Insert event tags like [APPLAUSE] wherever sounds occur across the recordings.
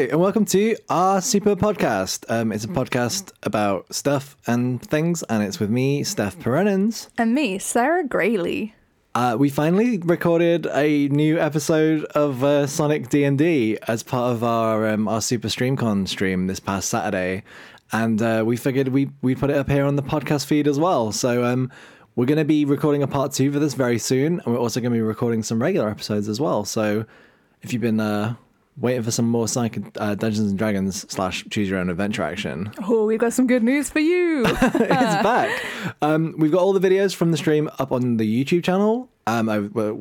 Hello and welcome to our super podcast. Um, it's a podcast about stuff and things, and it's with me, Steph Perenins. And me, Sarah Grayley. Uh, we finally recorded a new episode of uh, Sonic D and D as part of our um, our Super StreamCon stream this past Saturday, and uh, we figured we we'd put it up here on the podcast feed as well. So um, we're going to be recording a part two for this very soon, and we're also going to be recording some regular episodes as well. So if you've been uh, waiting for some more Sonic uh, Dungeons and Dragons slash Choose Your Own Adventure action, Oh, we've got some good news for you. [LAUGHS] it's [LAUGHS] back. Um, we've got all the videos from the stream up on the YouTube channel, um,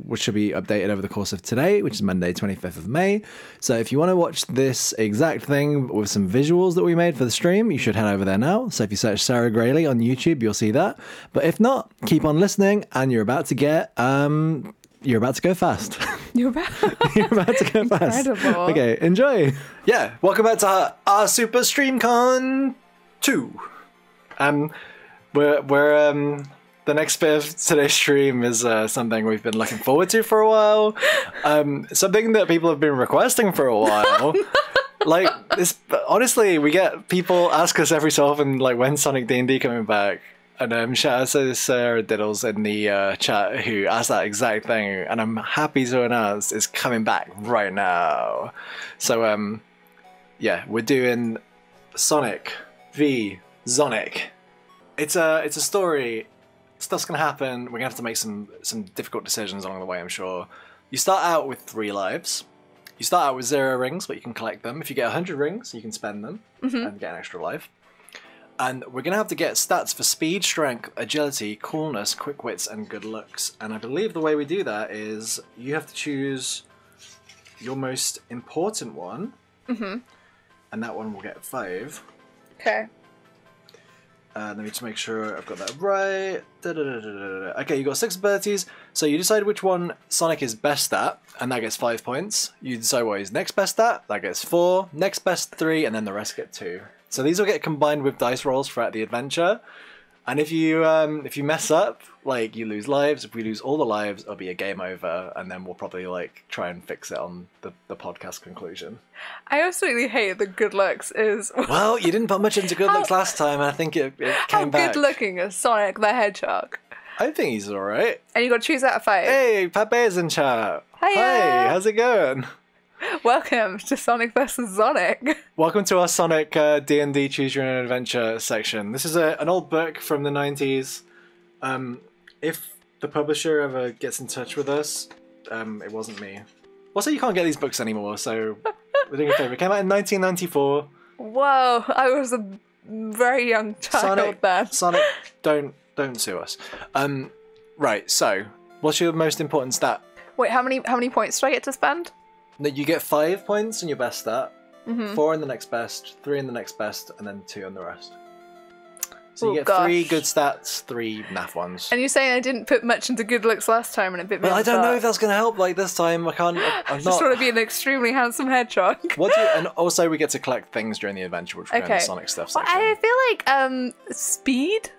which should be updated over the course of today, which is Monday, 25th of May. So if you want to watch this exact thing with some visuals that we made for the stream, you should head over there now. So if you search Sarah Grayley on YouTube, you'll see that. But if not, keep on listening, and you're about to get. Um, you're about to go fast. [LAUGHS] You're back. [LAUGHS] You're about to go fast. Incredible. Okay, enjoy. Yeah, welcome back to our, our Super StreamCon 2. Um, we're, we're, um, the next bit of today's stream is uh, something we've been looking forward to for a while. Um, something that people have been requesting for a while. [LAUGHS] like this, honestly, we get people ask us every so often, like, when Sonic D and D coming back? And um, shout out to Sarah Diddles in the uh, chat who asked that exact thing, and I'm happy to announce it's coming back right now. So um, yeah, we're doing Sonic v Zonic. It's a it's a story. Stuff's gonna happen. We're gonna have to make some some difficult decisions along the way. I'm sure. You start out with three lives. You start out with zero rings, but you can collect them. If you get 100 rings, you can spend them and get an extra life. And we're going to have to get stats for speed, strength, agility, coolness, quick wits, and good looks. And I believe the way we do that is you have to choose your most important one. Mm-hmm. And that one will get five. okay. Uh, let me just make sure I've got that right. Da-da-da-da-da-da. Okay, you got six abilities. So you decide which one Sonic is best at, and that gets five points. You decide what he's next best at, that gets four. Next best three, and then the rest get two. So these will get combined with dice rolls throughout the adventure. And if you um, if you mess up, like you lose lives. If we lose all the lives, it'll be a game over, and then we'll probably like try and fix it on the, the podcast conclusion. I absolutely hate the good looks is [LAUGHS] Well, you didn't put much into good How- looks last time, and I think it, it how came back. good looking is Sonic the Hedgehog. I think he's all right. And you got to choose out of five. Hey, Pepe's in chat. Hiya. Hey, how's it going? [LAUGHS] Welcome to Sonic vs. Sonic. Welcome to our Sonic uh, D&D Choose Your Own Adventure section. This is a, an old book from the 90s. Um, if the publisher ever gets in touch with us, um, it wasn't me. Also, you can't get these books anymore, so we're doing a favor. It came out in 1994. Whoa, I was a very young child Sonic, then. Sonic, don't don't sue us. Um, right. So, what's your most important stat? Wait, how many how many points do I get to spend? No, you get five points in your best stat, Mm-hmm. four in the next best, three in the next best, and then two on the rest. So you Oh, get three good stats, three naff ones. And you're saying I didn't put much into good looks last time and it bit me But I don't know if that's going to help. Like this time, I can't. I- I'm I [LAUGHS] just not. want to be an extremely handsome hedgehog. [LAUGHS] What do you, and [LAUGHS] also we get to collect things during the adventure, which we're in the Sonic stuff Well, section. I feel like um speed.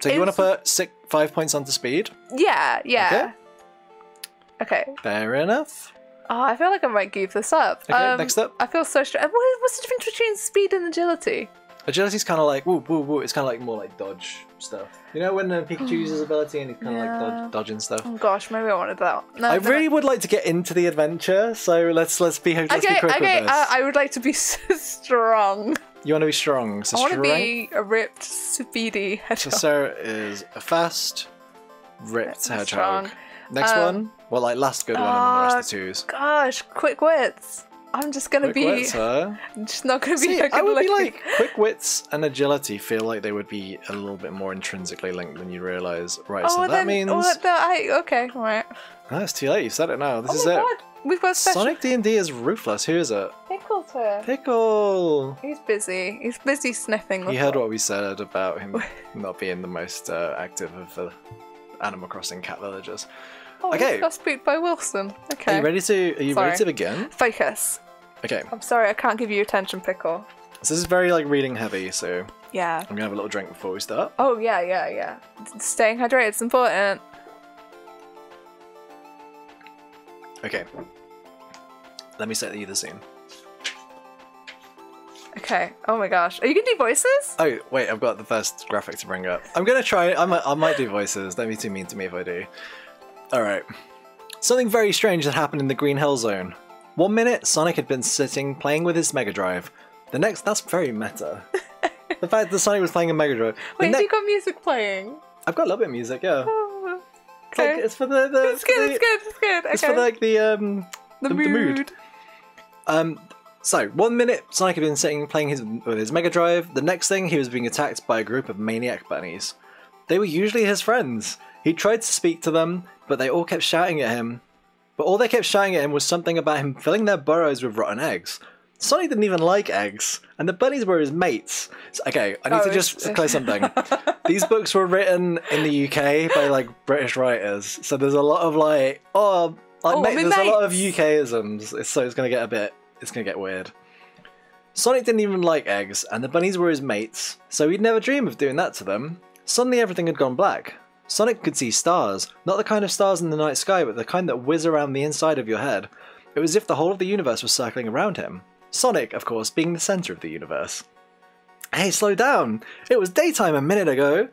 so you want to put six, five points onto speed? Yeah, yeah. Okay. Okay. Fair enough. Oh, I feel like I might give this up. Okay, um, next up. I feel so stressed. What, what's the difference between speed and agility? Agility's kind of like woo woo woo. It's kind of like more like dodge stuff. You know when uh, Pikachu uses [SIGHS] ability and he's kind of Yeah. like dodge, dodging stuff. Oh gosh, maybe I wanted that. No, I really would like to get into the adventure, so let's let's be let's Okay, be quick okay. with this. Uh, I would like to be [LAUGHS] strong. You want to be strong, so I want to strength. be a ripped, speedy So hedgehog. Sarah is a fast, ripped Strong. hedgehog. Next Um, one, well, like last good one, and the rest are twos. Gosh, quick wits. I'm just gonna Quick be. wits, huh? I'm [LAUGHS] just not gonna be. See, a I would be like quick wits and agility. Feel like they would be a little bit more intrinsically linked than you realize. Right, so Oh, that then, means oh, no, I, okay, all right. Ah, it's too late. You said it now. This oh is my it. god, we've got special Sonic D and D is ruthless. Who is it? pickles here. Pickle. He's busy. He's busy sniffing. He heard what we said about him [LAUGHS] not being the most uh, active of the Animal Crossing cat villagers. Oh, Okay. got spooked by Wilson. Okay. Are you ready to? Are you Sorry. ready to begin? Focus. Okay. I'm sorry, I can't give you attention, pickle. So this is very like reading heavy. So Yeah. I'm gonna have a little drink before we start. Oh yeah, yeah, yeah. Staying hydrated is important. Okay. Let me set you the scene. Okay. Oh my gosh. Are you gonna do voices? Oh wait, I've got the first graphic to bring up. I'm gonna try. I might. I might do voices. Don't be too mean to me if I do. All right. Something very strange had happened in the Green Hill Zone. One minute, Sonic had been sitting playing with his Mega Drive. The next, that's very meta. the fact that Sonic was playing a Mega Drive. The Wait, ne- you got music playing? I've got a little bit of music. Yeah. Oh, It's, like, okay. it's for the. the It's good. the- It's good. It's good. Okay. It's for like the um. the, the- the mood. mood. Um, so one minute Sonic had been sitting playing his with his Mega Drive. The next thing, he was being attacked by a group of maniac bunnies. They were usually his friends. He tried to speak to them, but they all kept shouting at him. But all they kept shouting at him was something about him filling their burrows with rotten eggs. Sonic didn't even like eggs, and the bunnies were his mates. So- okay, I need Oh, to just clear something. [LAUGHS] These books were written in the UK by like British writers, so there's a lot of like, oh, like Oh, mate, there's a lot of. UKisms, so it's gonna get a bit, it's gonna get weird. Sonic didn't even like eggs, and the bunnies were his mates, so he'd never dream of doing that to them. Suddenly everything had gone black. Sonic could see stars, not the kind of stars in the night sky, but the kind that whiz around the inside of your head. It was as if the whole of the universe was circling around him. Sonic, of course, being the center of the universe. Hey, slow down! It was daytime a minute ago!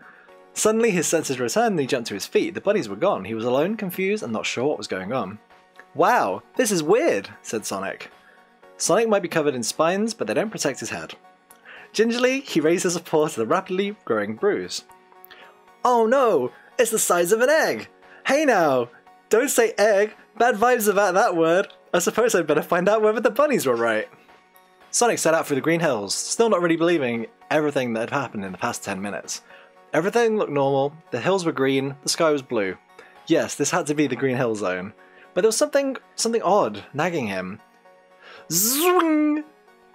Suddenly his senses returned and he jumped to his feet. The bunnies were gone. He was alone, confused, and not sure what was going on. Wow, this is weird, said Sonic. Sonic might be covered in spines, but they don't protect his head. Gingerly, he raises a paw to the rapidly growing bruise. Oh no, it's the size of an egg! Hey now, don't say egg, bad vibes about that word. I suppose I'd better find out whether the bunnies were right. Sonic set out through the green hills, still not really believing everything that had happened in the past 10 minutes. Everything looked normal, the hills were green, the sky was blue. Yes, this had to be the Green Hill Zone. But there was something something odd nagging him. Zwing!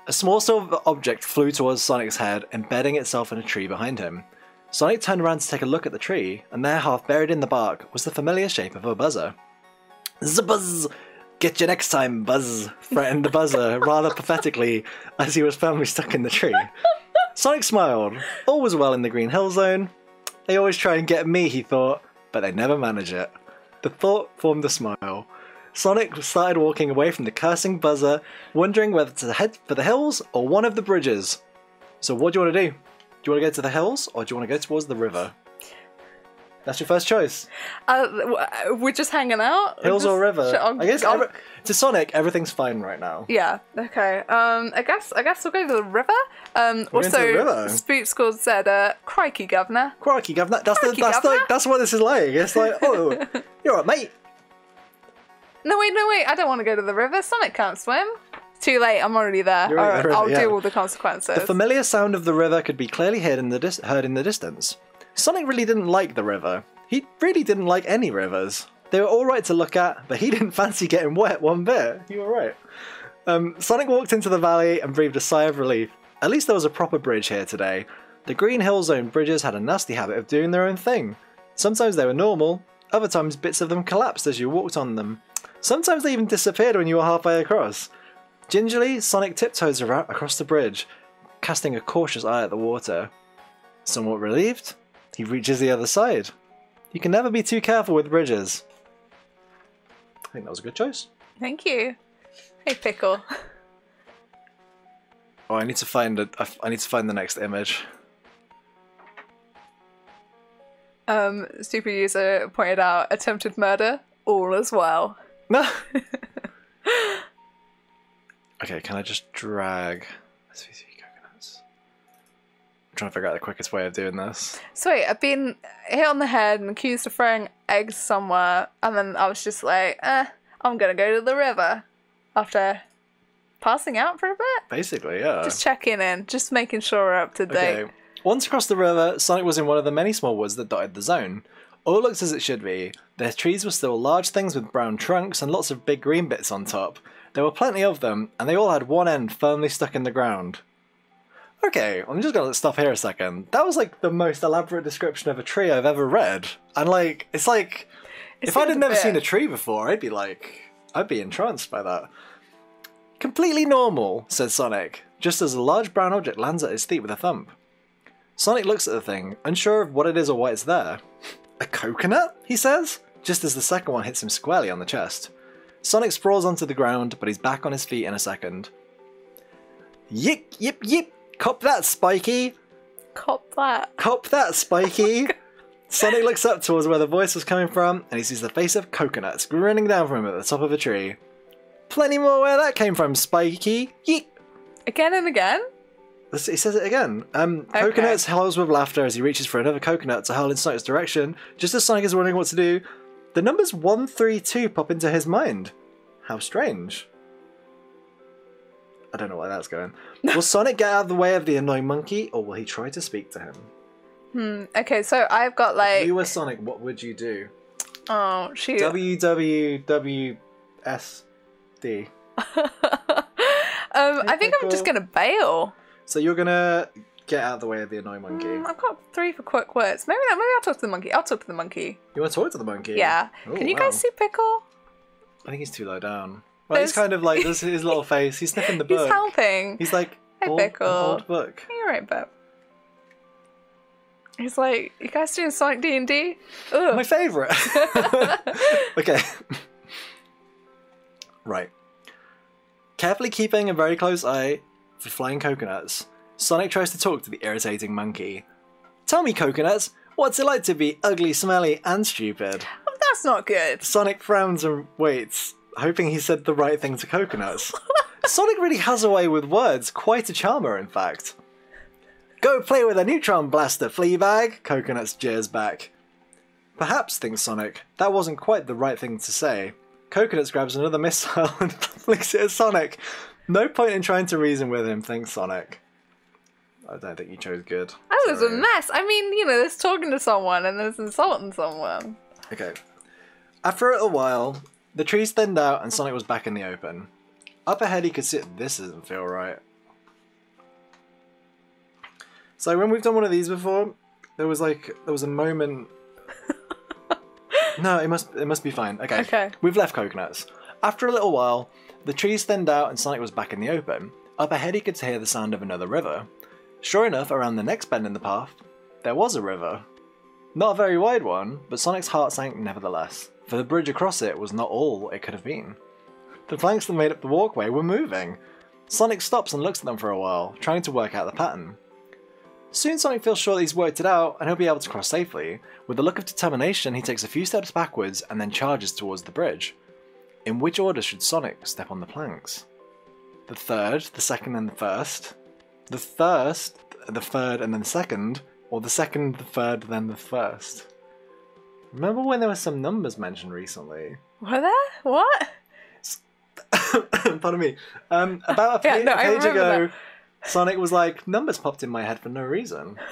A small silver object flew towards Sonic's head, embedding itself in a tree behind him. Sonic turned around to take a look at the tree, and there, half buried in the bark, was the familiar shape of a buzzer. Zbuzz! Get you next time, Buzz! threatened the buzzer [LAUGHS] rather pathetically as he was firmly stuck in the tree. Sonic smiled. All was well in the Green Hill Zone. They always try and get me, he thought, but they never manage it. The thought formed a smile. Sonic started walking away from the cursing buzzer, wondering whether to head for the hills or one of the bridges. So, what do you want to do? Do you want to go to the hills or do you want to go towards the river? That's your first choice. Uh, uh, we're just hanging out. Hills or river? Sh- I guess every- to Sonic, everything's fine right now. Yeah. Okay. Um. I guess. I guess we'll go to the river. Um. We're also, the river? Spook Squad said, uh, "Crikey, governor." Crikey, governor. That's the, that's governor. like that's what this is like. It's like, oh, [LAUGHS] you're right, mate. No wait, no wait. I don't want to go to the river. Sonic can't swim. Too late. I'm already there. You're right, Alright, the river, I'll yeah. deal with the consequences. The familiar sound of the river could be clearly heard in the dis- heard in the distance. Sonic really didn't like the river. He really didn't like any rivers. They were all right to look at, but he [LAUGHS] didn't fancy getting wet one bit. You were right. Um, Sonic walked into the valley and breathed a sigh of relief. At least there was a proper bridge here today. The Green Hill Zone bridges had a nasty habit of doing their own thing. Sometimes they were normal, other times bits of them collapsed as you walked on them. Sometimes they even disappeared when you were halfway across. Gingerly, Sonic tiptoes around across the bridge, casting a cautious eye at the water. Somewhat relieved, he reaches the other side. You can never be too careful with bridges. I think that was a good choice. Thank you. Hey, pickle. [LAUGHS] Oh, I need to find a, I- I need to find the next image. Um. Super user pointed out attempted murder. All as well. No. [LAUGHS] okay, can I just drag SVC coconuts? I'm trying to figure out the quickest way of doing this. So I've been hit on the head and accused of throwing eggs somewhere, and then I was just like, eh, I'm gonna go to the river after passing out for a bit. Basically, yeah. Just checking in, just making sure we're up to date. Okay. Once across the river, Sonic was in one of the many small woods that dotted the zone. All looked as it should be. The trees were still large things with brown trunks and lots of big green bits on top. There were plenty of them, and they all had one end firmly stuck in the ground. Okay, I'm just gonna stop here a second. That was like the most elaborate description of a tree I've ever read. And like, it's like, It if I'd have never bit- seen a tree before, I'd be like, I'd be entranced by that. Completely normal, said Sonic, just as a large brown object lands at his feet with a thump. Sonic looks at the thing, unsure of what it is or why it's there. A coconut? he says, just as the second one hits him squarely on the chest. Sonic sprawls onto the ground, but he's back on his feet in a second. Yip, yip, yip. Cop that, Spiky. Cop that. Cop that, Spiky. [LAUGHS] Oh Sonic looks up towards where the voice was coming from, and he sees the face of Coconuts grinning down from him at the top of a tree. Plenty more where that came from, Spiky. Yeet. Again and again? He says it again. Um, Okay. Coconuts howls with laughter as he reaches for another coconut to hurl in Sonic's direction. Just as Sonic is wondering what to do, the numbers 132 pop into his mind. How strange. I don't know why that's going. [LAUGHS] Will Sonic get out of the way of the annoying monkey, or will he try to speak to him? Hmm. Okay, so I've got If like. you were Sonic, what would you do? Oh, shoot. WWWSD. [LAUGHS] um, I think I'm just gonna bail. So you're gonna get out of the way of the annoying monkey. Mm, I've got three for quick words. Maybe not. Maybe I'll talk to the monkey. I'll talk to the monkey. You want to talk to the monkey? Yeah. Oh, Can you wow. guys see Pickle? I think he's too low down. Well, he's kind of like this. [LAUGHS] His little face. He's sniffing the book. He's helping. He's like Hey, old, Pickle. old book. You're right, Beb. He's like, you guys doing Sonic D and D? My favorite. [LAUGHS] okay. [LAUGHS] right. Carefully keeping a very close eye for flying coconuts, Sonic tries to talk to the irritating monkey. Tell me, coconuts, what's it like to be ugly, smelly, and stupid? Oh, That's not good. Sonic frowns and waits, hoping he said the right thing to coconuts. [LAUGHS] Sonic really has a way with words, quite a charmer, in fact. Go play with a neutron blaster, Fleabag, Coconuts jeers back. Perhaps, thinks Sonic, that wasn't quite the right thing to say. Coconuts grabs another missile [LAUGHS] and [LAUGHS] flicks it at Sonic. No point in trying to reason with him, Thanks, Sonic. I don't think you chose good. Oh, that was a mess. I mean, you know, there's talking to someone and there's insulting someone. Okay. After a little while, the trees thinned out and Sonic was back in the open. Up ahead, he could see this doesn't feel right. So when we've done one of these before, there was like there was a moment. [LAUGHS] no, it must it must be fine. Okay. Okay. We've left coconuts. After a little while, the trees thinned out and Sonic was back in the open. Up ahead, he could hear the sound of another river. Sure enough, around the next bend in the path, there was a river. Not a very wide one, but Sonic's heart sank nevertheless, for the bridge across it was not all it could have been. The planks that made up the walkway were moving. Sonic stops and looks at them for a while, trying to work out the pattern. Soon Sonic feels sure that he's worked it out and he'll be able to cross safely. With a look of determination, he takes a few steps backwards and then charges towards the bridge. In which order should Sonic step on the planks? The third, the second, and the first? The first, the third, and then the second? Or the second, the third, then the first? Remember when there were some numbers mentioned recently? Were there? What? [COUGHS] Pardon me. Um, about a, [LAUGHS] Yeah, pa- no, a page ago, that. Sonic was like, numbers popped in my head for no reason. [LAUGHS]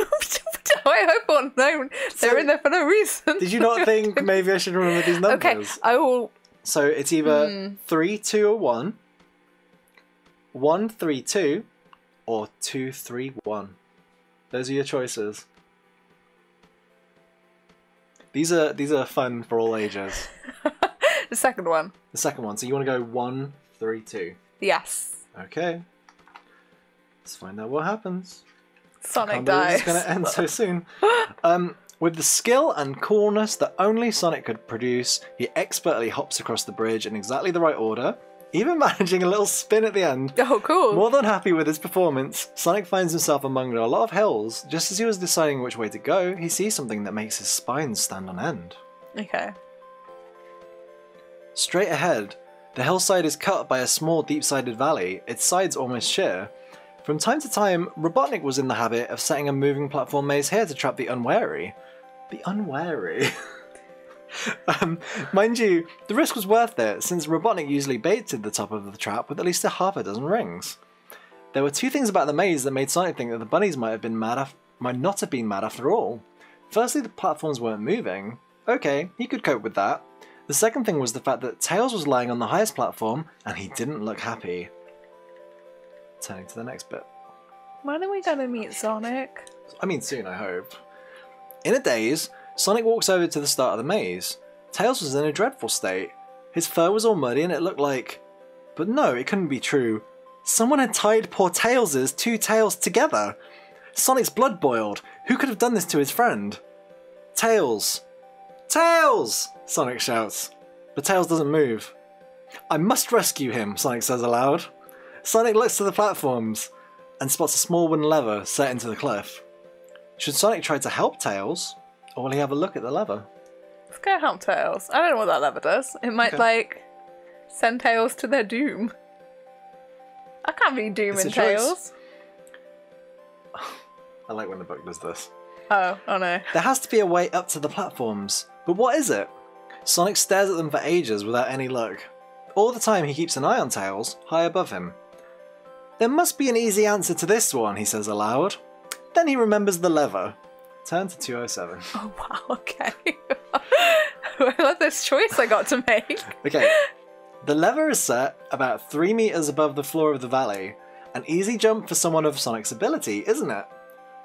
I hope on no, they're in there for no reason. Did you not [LAUGHS] think maybe I should remember these numbers? Okay, I will. So it's either Hmm. 3, 2, or 1, 1, 3, 2, or two, three, one. Those are your choices. These are these are fun for all ages. [LAUGHS] The second one. The second one. So you want to go one, three, two. Yes. Okay. Let's find out what happens. Sonic dies. It's going to end so [LAUGHS] soon. Um, with the skill and coolness that only Sonic could produce, he expertly hops across the bridge in exactly the right order, even [LAUGHS] managing a little spin at the end. Oh, cool. More than happy with his performance, Sonic finds himself among a lot of hills. Just as he was deciding which way to go, he sees something that makes his spine stand on end. Okay. Straight ahead, the hillside is cut by a small deep sided valley, its sides almost sheer. From time to time, Robotnik was in the habit of setting a moving platform maze here to trap the unwary. The unwary? [LAUGHS] um, mind you, the risk was worth it, since Robotnik usually baited the top of the trap with at least a half a dozen rings. There were two things about the maze that made Sonic think that the bunnies might have been mad af- might not have been mad after all. Firstly, the platforms weren't moving. Okay, he could cope with that. The second thing was the fact that Tails was lying on the highest platform and he didn't look happy. Turning to the next bit. When are we gonna meet Sonic? I mean, soon, I hope. In a daze, Sonic walks over to the start of the maze. Tails was in a dreadful state. His fur was all muddy and it looked like. But no, it couldn't be true. Someone had tied poor Tails's two tails together. Sonic's blood boiled. Who could have done this to his friend? Tails! Tails! Sonic shouts. But Tails doesn't move. I must rescue him, Sonic says aloud. Sonic looks to the platforms. and spots a small wooden lever set into the cliff. Should Sonic try to help Tails, or will he have a look at the lever? Let's go help Tails. I don't know what that lever does. It might, Okay. like, send Tails to their doom. I can't be doom It's in a choice. Tails. I like when the book does this. Oh, oh no. There has to be a way up to the platforms, but what is it? Sonic stares at them for ages without any luck. All the time he keeps an eye on Tails, high above him. There must be an easy answer to this one, he says aloud. Then he remembers the lever. Turn to 207. [LAUGHS] Oh wow, okay. I love this choice I got to make. [LAUGHS] Okay. The lever is set about 3 meters above the floor of the valley. An easy jump for someone of Sonic's ability, isn't it?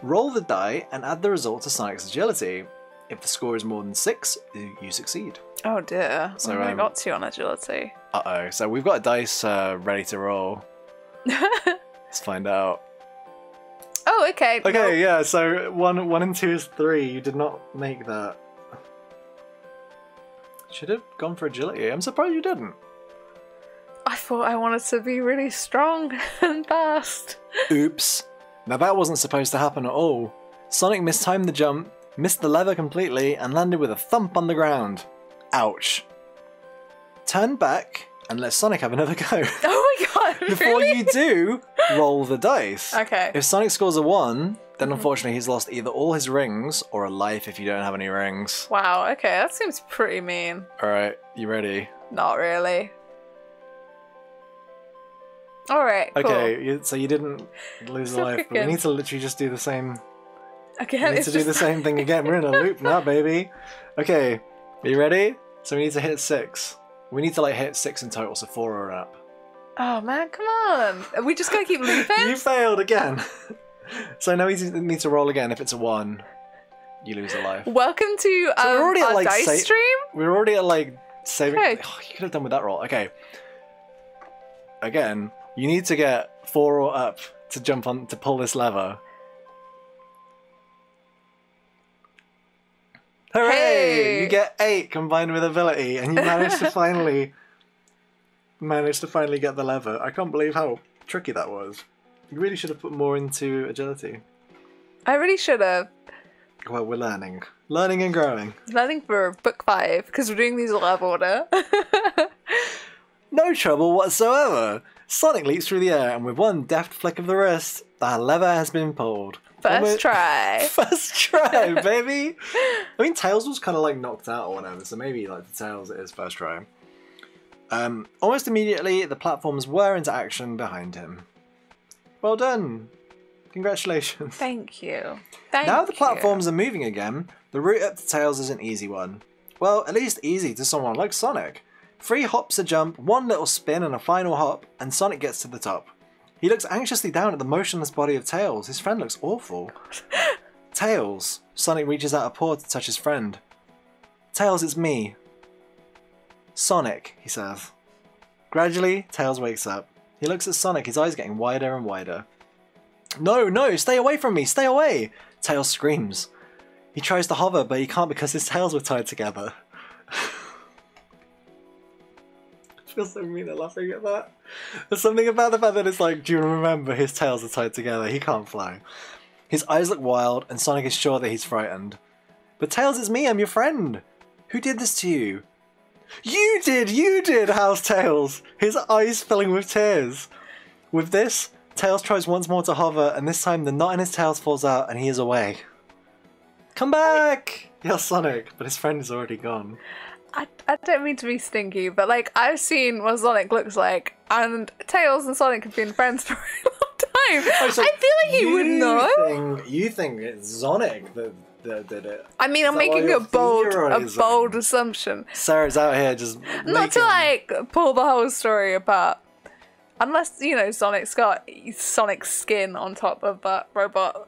Roll the die and add the result to Sonic's agility. If the score is more than 6, you succeed. Oh dear. So, So I um, got two on agility. Uh oh. So we've got a dice uh, ready to roll. [LAUGHS] Let's find out. Oh, okay. Okay, yeah. So one, one and two is three. You did not make that. Should have gone for agility. I'm surprised you didn't. I thought I wanted to be really strong [LAUGHS] and fast. Oops. Now that wasn't supposed to happen at all. Sonic mistimed the jump, missed the lever completely, and landed with a thump on the ground. Ouch. Turn back and let Sonic have another go. [LAUGHS] Oh my god. [LAUGHS] Before really? you do, roll the dice. Okay. If Sonic scores a 1, then unfortunately he's lost either all his rings or a life if you don't have any rings. Wow, okay, that seems pretty mean. Alright, you ready? Not really. Alright, cool. Okay, you, so you didn't lose a life, but we need to literally just do the same. Again, We need to do the same thing again. We're in a loop now, baby. Okay, are you ready? So we need to hit 6. We need to like hit 6 in total, so 4 are up. Oh man, come on. Are we just gonna keep [LAUGHS] looping? You failed again! [LAUGHS] so now we need to roll again. If it's a 1, you lose a life. Welcome to um, So we're already at, our like, dice sa- stream. We're already at like saving. Okay. Oh, you could have done with that roll. Okay. Again, you need to get four or up to jump on to pull this lever. Hooray! Hey! You get eight combined with ability, and you manage to [LAUGHS] finally manage to finally get the lever. I can't believe how tricky that was. You really should have put more into agility. I really should have. Well, we're learning, learning and growing. Learning for book five because we're doing these in love order. [LAUGHS] No trouble whatsoever. Sonic leaps through the air, and with one deft flick of the wrist, the lever has been pulled. [LAUGHS] First try. First [LAUGHS] try, baby. I mean, Tails was kind of like knocked out or whatever, so maybe like the Tails it is first try. Um, almost immediately, the platforms were into action behind him. Well done. Congratulations. [LAUGHS] Thank you. Thank Now the you. platforms are moving again, the route up to Tails is an easy one. Well, at least easy to someone like Sonic. Three hops a jump, one little spin, and a final hop, and Sonic gets to the top. He looks anxiously down at the motionless body of Tails. His friend looks awful. [LAUGHS] Tails! Sonic reaches out a paw to touch his friend. Tails, it's me. Sonic, he says. Gradually, Tails wakes up. He looks at Sonic, his eyes getting wider and wider. No, no, stay away from me, stay away! Tails screams. He tries to hover, but he can't because his tails were tied together. [LAUGHS] I feel so mean at laughing at that. There's something about the fact that it's like, do you remember his tails are tied together? He can't fly. His eyes look wild, and Sonic is sure that he's frightened. But Tails, it's me, I'm your friend. Who did this to you? You did, you did, House Tails, his eyes filling with tears. With this, Tails tries once more to hover, and this time the knot in his tails falls out and he is away. Come back! yells Sonic, but his friend is already gone. I, I don't mean to be stinky, but like I've seen what Sonic looks like, and Tails and Sonic have been friends [LAUGHS] for a long time. Oh, so I feel like he would you know. Think, you think it's Sonic that, that did it? I mean, Is I'm making a bold, a theorizing? Um, bold assumption. Sarah's out here just Not to like pull the whole story apart, unless you know Sonic's got Sonic's skin on top of that robot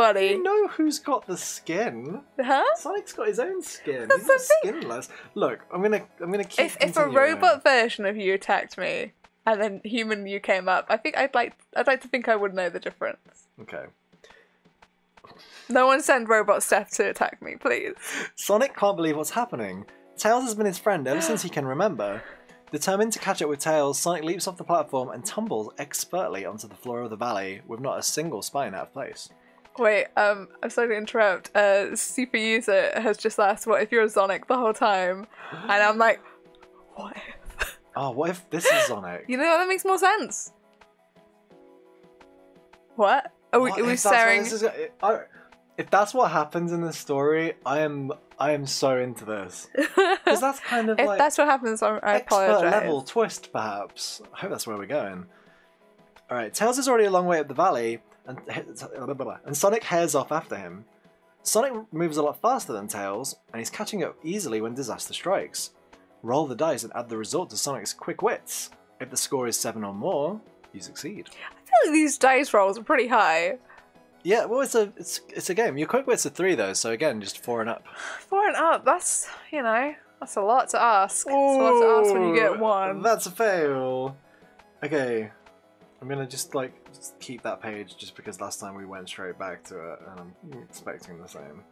body. You know who's got the skin? Huh? Sonic's got his own skin. That's He's not the thing. skinless. Look, I'm gonna, I'm gonna keep. If if a robot version of you attacked me and then human you came up, I think I'd like I'd like to think I would know the difference. Okay. No one send robot Steph to attack me, please. Sonic can't believe what's happening. Tails has been his friend ever since he can remember. Determined to catch up with Tails, Sonic leaps off the platform and tumbles expertly onto the floor of the valley with not a single spine out of place. Wait, um, I'm sorry to interrupt. Uh, Super User has just asked, "What if you're a Sonic the whole time?" And I'm like, "What?" If? [LAUGHS] Oh, what if this is Sonic? You know that makes more sense. What? Are we, What are we if that's what staring? is- I- If that's what happens in the story, I am I am so into this [LAUGHS] because that's kind of if like that's what happens, I, I apologize. level twist, perhaps. I hope that's where we're going. All right, Tails is already a long way up the valley, and [LAUGHS] and Sonic hares off after him. Sonic moves a lot faster than Tails, and he's catching up easily when disaster strikes. Roll the dice and add the result to Sonic's quick wits. If the score is seven or more, you succeed. I feel like these dice rolls are pretty high. Yeah, well, it's a it's it's a game. Your quick wits are three though, so again, just four and up. [SIGHS] Four and up. That's you know, that's a lot to ask. It's a lot to ask when you get one. That's a fail. Okay, I'm gonna just like just keep that page just because last time we went straight back to it, and I'm expecting the same.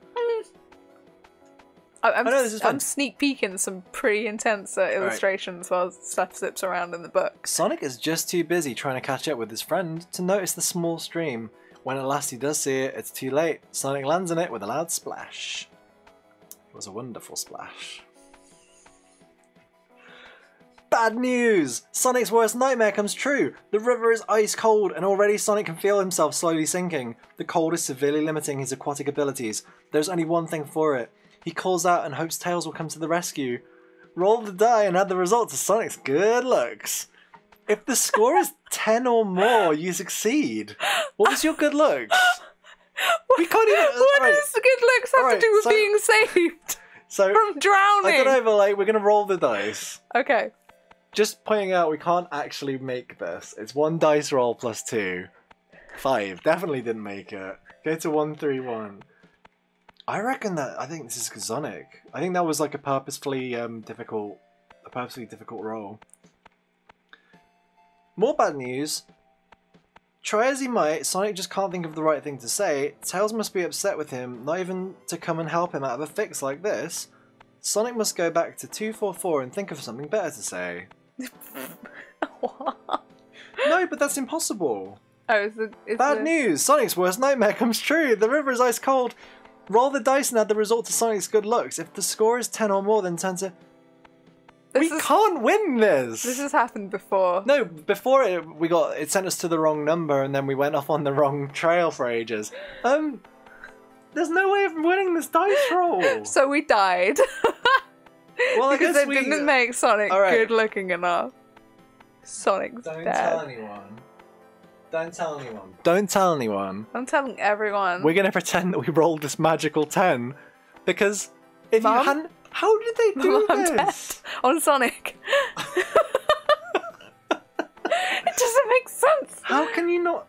I- I'm, I know, this is I'm sneak peeking some pretty intense uh, illustrations while stuff zips around in the book. Sonic is just too busy trying to catch up with his friend to notice the small stream. When at last he does see it, it's too late. Sonic lands in it with a loud splash. It was a wonderful splash. Bad news! Sonic's worst nightmare comes true. The river is ice cold, and already Sonic can feel himself slowly sinking. The cold is severely limiting his aquatic abilities. There's only one thing for it. He calls out and hopes Tails will come to the rescue. Roll the die and add the result to Sonic's good looks. If the score is [LAUGHS] 10 or more, you succeed. What was your good looks? [LAUGHS] We can't even. Uh, what right, does good looks have Alright, to do with so- being saved so, from drowning? I don't know, but like, we're gonna roll the dice. Okay. Just pointing out, we can't actually make this. It's one dice roll plus two. Five. Definitely didn't make it. Go to one, three, one. I reckon that. I think this is Sonic. I think that was like a purposefully um, difficult, a purposefully difficult roll. More bad news. Try as he might, Sonic just can't think of the right thing to say. Tails must be upset with him, not even to come and help him out of a fix like this. Sonic must go back to 244 and think of something better to say. [LAUGHS] No, but that's impossible. Oh, is the, is Bad the, news! Sonic's worst nightmare comes true. The river is ice cold. Roll the dice and add the result to Sonic's good looks. If the score is 10 or more, then turn to. This we is, can't win this! This has happened before. No, before it, we got it sent us to the wrong number, and then we went off on the wrong trail for ages. Um, there's no way of winning this dice roll. [LAUGHS] So we died [LAUGHS] well, I [LAUGHS] because guess they we didn't make Sonic All right. good looking enough. Sonic's Don't dead. tell anyone. Don't tell anyone. Don't tell anyone. I'm telling everyone. We're gonna pretend that we rolled this magical ten, because if you Mum? hadn't, how did they do I'm dead. this? on Sonic. [LAUGHS] it doesn't make sense. How can you not?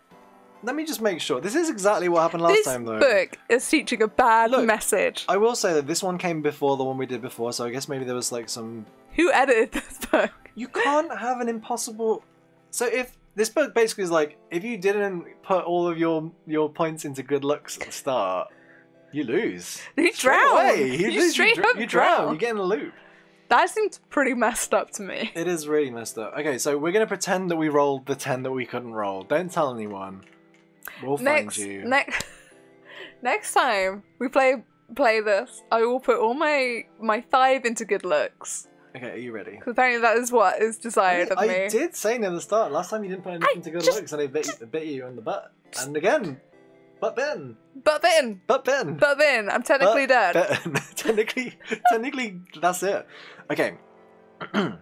Let me just make sure. This is exactly what happened last this time, though. This book is teaching a bad Look, message. I will say that this one came before the one we did before, so I guess maybe there was like some. Who edited [LAUGHS] this book? You can't have an impossible. So if this book basically is like, if you didn't put all of your your points into good looks at the start, you lose. You Straight drown. away. You lose, straight dr- up you drown. drown. You get in a loop. That seems pretty messed up to me. It is really messed up. Okay, so we're gonna pretend that we rolled the ten that we couldn't roll. Don't tell anyone. We'll next, find you. next, [LAUGHS] next time we play play this, I will put all my my five into good looks. okay, are you ready? Because apparently that is what is desired of me. I did say near the start. Last time you didn't put anything to good just- looks, and I bit, you- bit you in the butt. And again, butt Ben, But then, butt Ben, but then, I'm technically Butt dead. Ben. [LAUGHS] technically, [LAUGHS] technically, that's it. Okay. [CLEARS THROAT]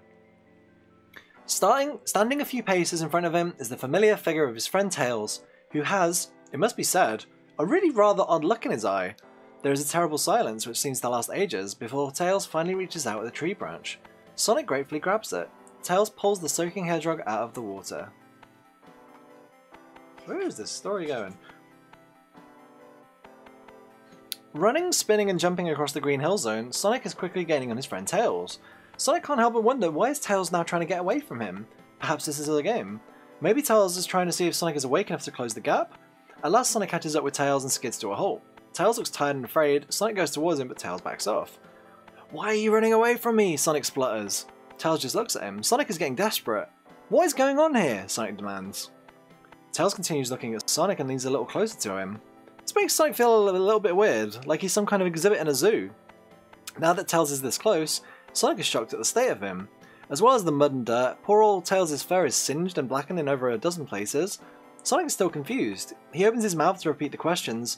Starting, standing a few paces in front of him is the familiar figure of his friend Tails, who has, it must be said, a really rather odd look in his eye. There is a terrible silence which seems to last ages before Tails finally reaches out with a tree branch. Sonic gratefully grabs it. Tails pulls the soaking hedgehog out of the water. Where is this story going? Running, spinning, and jumping across the Green Hill Zone, Sonic is quickly gaining on his friend Tails. Sonic can't help but wonder why is Tails now trying to get away from him? Perhaps this is a game. Maybe Tails is trying to see if Sonic is awake enough to close the gap? At last, Sonic catches up with Tails and skids to a halt. Tails looks tired and afraid. Sonic goes towards him, but Tails backs off. Why are you running away from me? Sonic splutters. Tails just looks at him. Sonic is getting desperate. What is going on here? Sonic demands. Tails continues looking at Sonic and leans a little closer to him. This makes Sonic feel a little bit weird, like he's some kind of exhibit in a zoo. Now that Tails is this close, Sonic is shocked at the state of him. As well as the mud and dirt, poor old Tails' fur is singed and blackened in over a dozen places. Sonic is still confused. He opens his mouth to repeat the questions.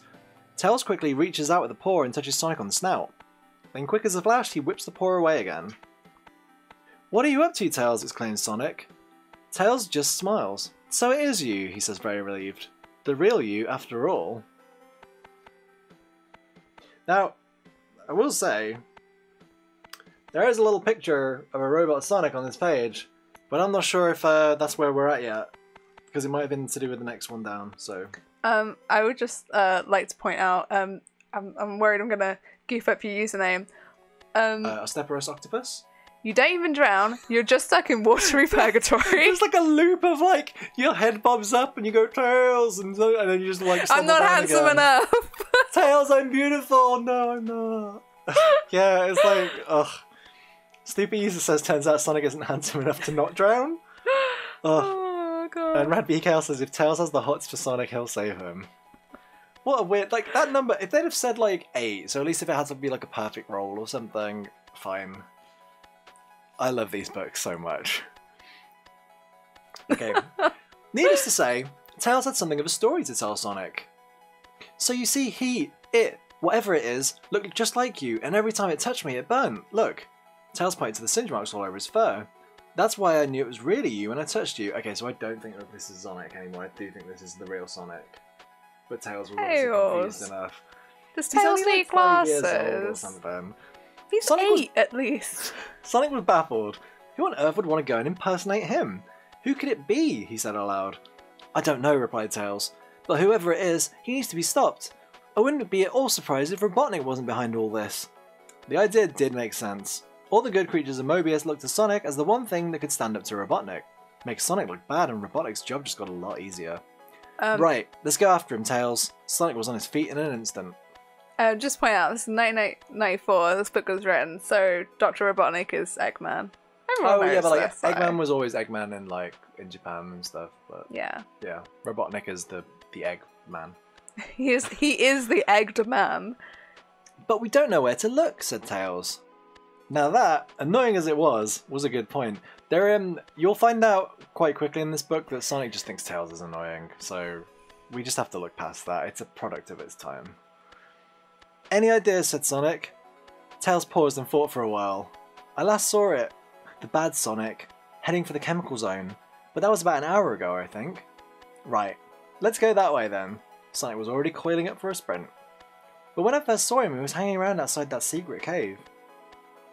Tails quickly reaches out with a paw and touches Sonic on the snout. Then, quick as a flash, he whips the paw away again. What are you up to, Tails? exclaims Sonic. Tails just smiles. So it is you, he says, very relieved. The real you, after all. Now, I will say, there is a little picture of a robot Sonic on this page, but I'm not sure if uh, that's where we're at yet, because it might have been to do with the next one down. So Um, I would just uh, like to point out. Um, I'm, I'm worried I'm gonna goof up your username. Um, uh, Octopus. you don't even drown. You're just stuck in watery [LAUGHS] purgatory. It's like a loop of like your head bobs up and you go tails and, so, and then you just like. I'm not handsome again. enough. [LAUGHS] Tails, I'm beautiful. No, I'm not. [LAUGHS] yeah, it's like ugh. Stupid user says turns out Sonic isn't [LAUGHS] handsome enough to not drown. [GASPS] Oh god. And Rad BK says if Tails has the hots for Sonic, he'll save him. What a weird like that number. If they'd have said like eight, so at least if it had to be like a perfect roll or something, fine. I love these books so much. Okay. [LAUGHS] Needless to say, Tails had something of a story to tell Sonic. So you see, he, it, whatever it is, looked just like you, and every time it touched me, it burnt. Look. Tails pointed to the singe marks all over his fur. That's why I knew it was really you when I touched you. Okay, so I don't think that this is Sonic anymore. I do think this is the real Sonic. But Tails was confused enough. Does Tails need like, five years old or glasses? He's Sonic was- eight at least. [LAUGHS] Sonic was baffled. Who on earth would want to go and impersonate him? Who could it be? he said aloud. I don't know, replied Tails. But whoever it is, he needs to be stopped. I wouldn't be at all surprised if Robotnik wasn't behind all this. The idea did make sense. All the good creatures in Mobius looked to Sonic as the one thing that could stand up to Robotnik. Makes Sonic look bad and Robotnik's job just got a lot easier. Um, right, let's go after him, Tails. Sonic was on his feet in an instant. Uh, just point out, this is 1994. This book was written, so Doctor Robotnik is Eggman. Everyone Oh yeah, but like this. Eggman was always Eggman in like in Japan and stuff, but Yeah, yeah, Robotnik is the the Eggman. [LAUGHS] he is. He is the egged man. But we don't know where to look, said Tails. Now that, annoying as it was, was a good point. There, um, you'll find out quite quickly in this book that Sonic just thinks Tails is annoying, so we just have to look past that. It's a product of its time. Any ideas? said Sonic. Tails paused and thought for a while. I last saw it, the bad Sonic, heading for the chemical zone, but that was about an hour ago, I think. Right, let's go that way then. Sonic was already coiling up for a sprint. But when I first saw him, he was hanging around outside that secret cave.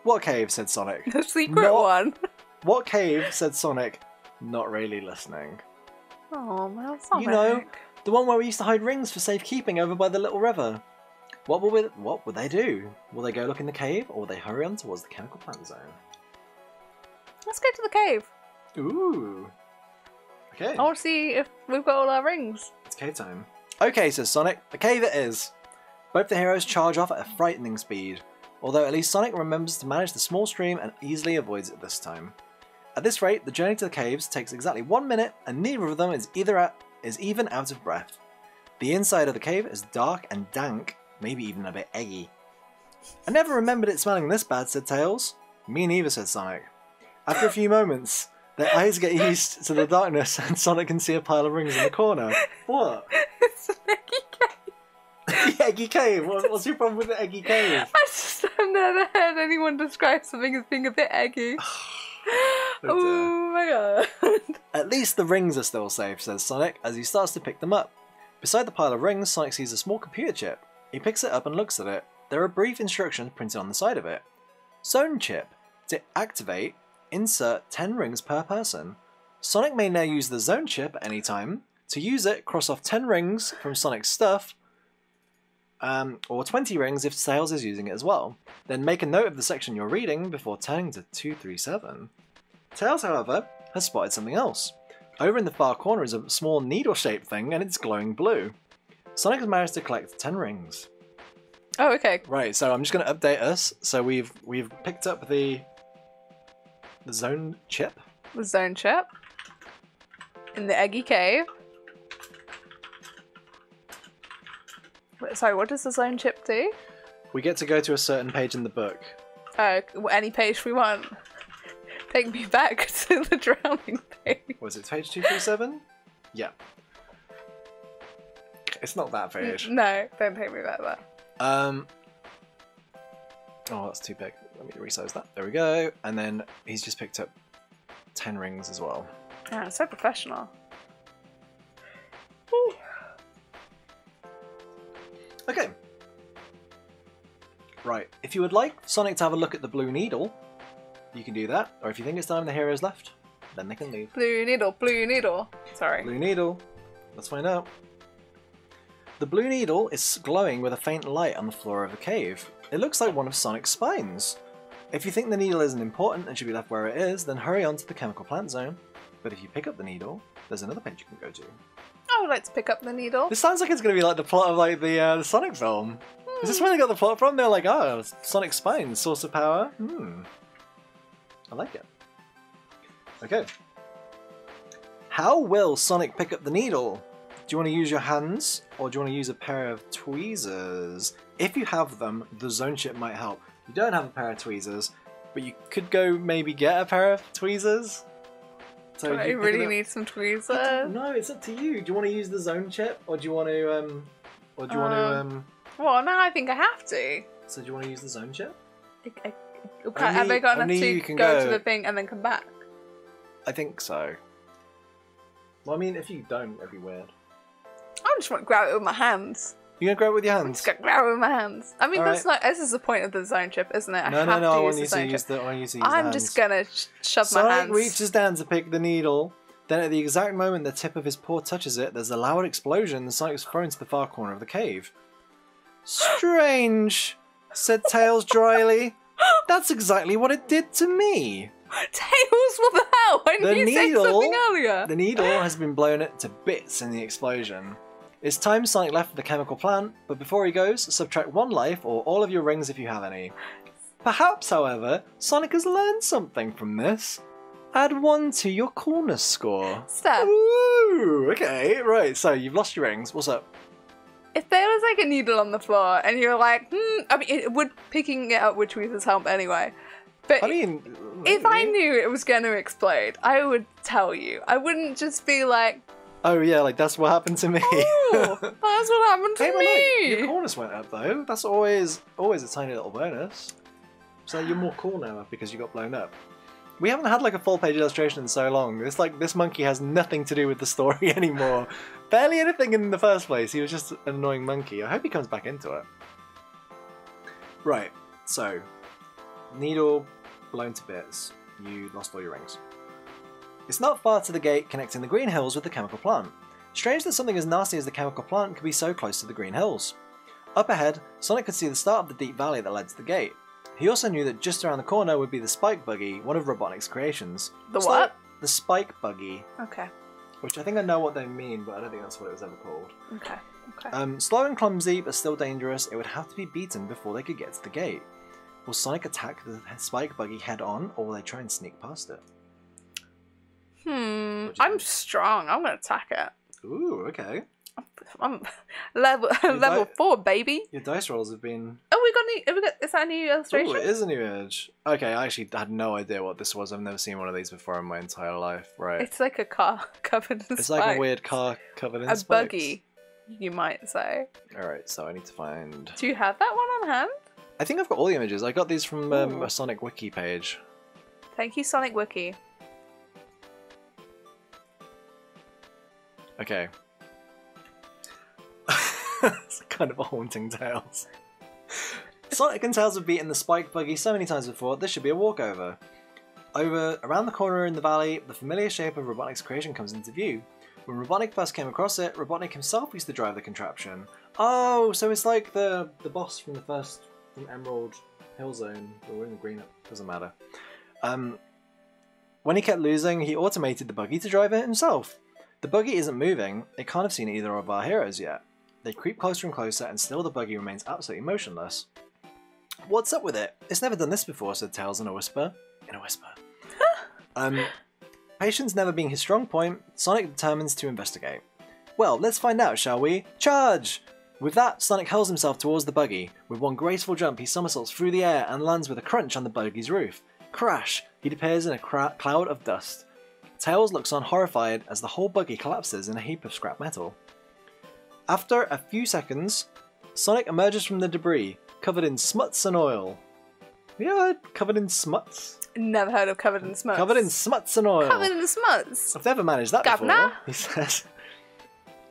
What cave? said Sonic. The secret Not- one. What cave? said Sonic, not really listening. Oh man, Sonic. You know, the one where we used to hide rings for safekeeping over by the little river. What will we, what would they do? Will they go look in the cave, or will they hurry on towards the chemical plant zone? Let's go to the cave. Ooh. Okay, I want to see if we've got all our rings. it's cave time. Okay, says Sonic, the cave it is. Both the heroes charge off at a frightening speed, although at least Sonic remembers to manage the small stream and easily avoids it this time. At this rate, the journey to the caves takes exactly one minute, and neither of them is either at, is even out of breath. The inside of the cave is dark and dank, maybe even a bit eggy. I never remembered it smelling this bad, said Tails. Me neither, said Sonic. After a few moments, their eyes get used to the darkness, and Sonic can see a pile of rings in the corner. What? [LAUGHS] it's cave. The [LAUGHS] eggy cave. What, what's your problem with the eggy cave? I just have never heard anyone describe something as being a bit eggy. [SIGHS] oh, oh my god. [LAUGHS] At least the rings are still safe, says Sonic as he starts to pick them up. Beside the pile of rings, Sonic sees a small computer chip. He picks it up and looks at it. There are brief instructions printed on the side of it. Zone chip. To activate, insert 10 rings per person. Sonic may now use the zone chip at any time. To use it, cross off 10 rings from Sonic's stuff, um, or 20 rings if Tails is using it as well. Then make a note of the section you're reading before turning to 237. Tails, however, has spotted something else. Over in the far corner is a small needle shaped thing and it's glowing blue. Sonic has managed to collect 10 rings. Oh, okay. Right, so I'm just going to update us. So we've we've picked up the the zone chip. The zone chip. In the eggy cave. Sorry, what does the zone chip do? We get to go to a certain page in the book. Oh, any page we want. Take me back [LAUGHS] to the drowning page. Was it page 237? Yeah. It's not that page. No, don't take me back there. Um. Oh, that's too big. Let me resize that. There we go. And then he's just picked up 10 rings as well. Yeah, so professional. Okay. Right. If you would like Sonic to have a look at the blue needle, you can do that. Or if you think it's time the heroes left, then they can leave. Blue needle, blue needle. Sorry. Blue needle. Let's find out. The blue needle is glowing with a faint light on the floor of the cave. It looks like one of Sonic's spines. If you think the needle isn't important and should be left where it is, then hurry on to the chemical plant zone. But if you pick up the needle, there's another page you can go to. I would like to pick up the needle. This sounds like it's going to be like the plot of like the uh, the Sonic film. Is this where they got the plot from? They're like, oh, Sonic spine, source of power. Hmm. I like it. Okay. How will Sonic pick up the needle? Do you want to use your hands or do you want to use a pair of tweezers? If you have them, the zone chip might help. You don't have a pair of tweezers, but you could go maybe get a pair of tweezers. So I really need some tweezers. No, it's up to you. Do you want to use the zone chip or do you want to um or do you want to Um, um Well, now I think I have to. so do you want to use the zone chip? I, I, okay, have I got enough only to go, can to the thing and then come back? I think so. Well, I mean, if you don't, it'd be weird. I just want to grab it with my hands. You gonna grab it with your hands? Just grab it with my hands. I mean, All that's not. This is the point of the zone chip, isn't it? I no, no, no. I want the you to use the. I want you to use the I'm hands. just gonna sh- shove my Sonic hands. reaches down to pick the needle. Then, at the exact moment the tip of his paw touches it, there's a loud explosion. and Sonic is thrown to the far corner of the cave. Strange, said Tails dryly. That's exactly what it did to me. Tails, what the hell? The didn't you say needle- something earlier? The needle has been blown to bits in the explosion. It's time Sonic left the chemical plant, but before he goes, subtract one life or all of your rings if you have any. Perhaps, however, Sonic has learned something from this. Add one to your coolness score. Steph, Ooh, okay, right, so you've lost your rings. What's up? if there was like a needle on the floor and you were like, hmm, I mean, it would picking it up with tweezers help anyway. But I mean, if I knew it was going to explode, I would tell you. I wouldn't just be like, Oh, yeah, like that's what happened to me. oh, [LAUGHS] that's what happened to Hey, but look, your me. went up though. That's always always a tiny little bonus. So you're more cool now because you got blown up. We haven't had like a full page illustration in so long. It's like this monkey has nothing to do with the story [LAUGHS] anymore. Barely anything in the first place. He was just an annoying monkey. I hope he comes back into it. Right. So, needle blown to bits. You lost all your rings. It's not far to the gate connecting the Green Hills with the chemical plant. Strange that something as nasty as the chemical plant could be so close to the Green Hills. Up ahead, Sonic could see the start of the deep valley that led to the gate. He also knew that just around the corner would be the Spike Buggy, one of Robotnik's creations. The what? The Spike Buggy, Okay, which I think I know what they mean, but I don't think that's what it was ever called. okay, okay. Um, slow and clumsy, but still dangerous, it would have to be beaten before they could get to the gate. Will Sonic attack the Spike Buggy head on, or will they try and sneak past it? Hmm, what do you I'm strong. I'm to attack it. Ooh, okay. I'm level [LAUGHS] level four, baby. Your dice rolls have been Oh, we got new. Have we got, is that a new illustration? Oh, it is a new image. Okay, I actually had no idea what this was. I've never seen one of these before in my entire life. Right. It's, [LAUGHS] It's like a car covered in like a weird car covered in a spikes. buggy, you might say. Alright, so I need to find. Do you have that one on hand? I think I've got all the images. I got these from um, a Sonic Wiki page. Thank you, Sonic Wiki. Okay. [LAUGHS] it's kind of a haunting Tails. Sonic and Tails have beaten the Spike Buggy so many times before, this should be a walkover. Over around the corner in the valley, the familiar shape of Robotnik's creation comes into view. When Robotnik first came across it, Robotnik himself used to drive the contraption. Oh, so it's like the the boss from the first from Emerald Hill Zone. Or in the green, doesn't matter. Um, when he kept losing, he automated the buggy to drive it himself. The buggy isn't moving, it can't have seen either of our heroes yet. They creep closer and closer, and still the buggy remains absolutely motionless. What's up with it? It's never done this before, said Tails in a whisper. In a whisper. [LAUGHS] Um, patience never being his strong point, Sonic determines to investigate. Well, let's find out, shall we? Charge! With that, Sonic hurls himself towards the buggy. With one graceful jump, he somersaults through the air and lands with a crunch on the buggy's roof. Crash! He appears in a cra- cloud of dust. Tails looks on horrified as the whole buggy collapses in a heap of scrap metal. After a few seconds, Sonic emerges from the debris, covered in smuts and oil. Have you ever heard covered in smuts? Never heard of covered in smuts. Covered in smuts and oil. covered in smuts. I've never managed that Governor? before, he says.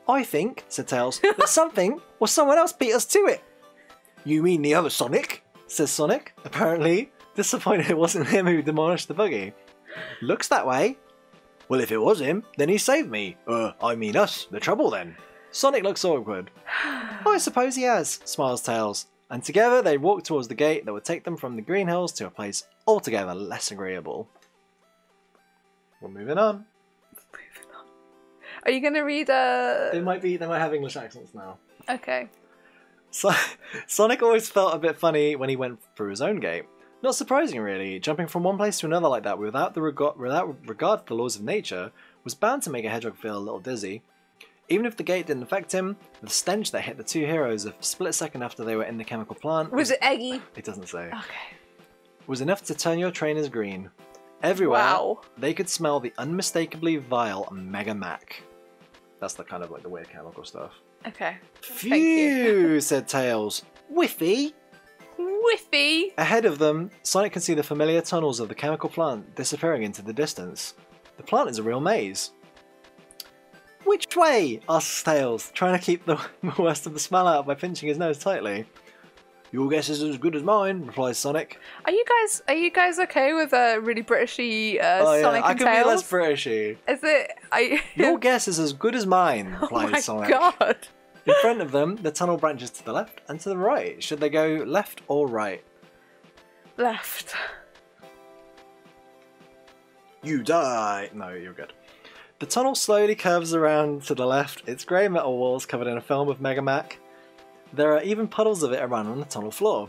I think, said Tails, that something or someone else beat us to it. You mean the other Sonic? says Sonic, apparently disappointed it wasn't him who demolished the buggy. Looks that way. Well, if it was him, then he saved me. Uh, I mean us, the trouble then. Sonic looks awkward. [SIGHS] I suppose he has, smiles Tails. And together they walk towards the gate that would take them from the Green Hills to a place altogether less agreeable. We're moving on. Are you gonna read uh They might be. They might have English accents now. Okay. So, [LAUGHS] Sonic always felt a bit funny when he went through his own gate. Not surprising, really. Jumping from one place to another like that without the regard, without regard for the laws of nature was bound to make a hedgehog feel a little dizzy. Even if the gate didn't affect him, the stench that hit the two heroes a split second after they were in the chemical plant Was it eggy? it doesn't say Okay. was enough to turn your trainers green. Everywhere, Wow. they could smell the unmistakably vile Mega Mack. That's the kind of like the weird chemical stuff. Okay. Phew, said Tails. Whiffy! Whiffy. Ahead of them, Sonic can see the familiar tunnels of the chemical plant disappearing into the distance. The plant is a real maze. Which way? asks Tails, trying to keep the [LAUGHS] worst of the smell out by pinching his nose tightly. Your guess is as good as mine, replies Sonic. Are you guys are you guys okay with a really Britishy uh, oh yeah, Sonic I and can be less Britishy. Is it? You... Your [LAUGHS] guess is as good as mine, oh replies my Sonic. god. In front of them, the tunnel branches to the left and to the right. Should they go left or right? Left. You die! No, you're good. The tunnel slowly curves around to the left, its grey metal walls covered in a film of Mega Mack. There are even puddles of it around on the tunnel floor.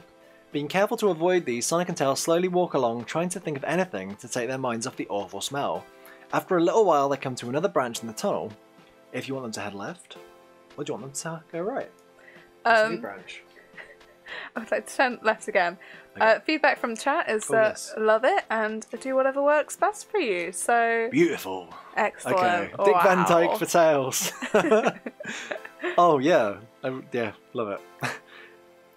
Being careful to avoid these, Sonic and Tails slowly walk along, trying to think of anything to take their minds off the awful smell. After a little while, they come to another branch in the tunnel. If you want them to head left, or do you want them to go right? It's a new Um, branch. [LAUGHS] I would like to turn left again. Okay. Uh, feedback from chat is Oh, yes. love it and do whatever works best for you. So Beautiful. excellent. Okay, Dick Van Dyke for Tails. [LAUGHS] oh yeah, I, yeah, love it. [LAUGHS]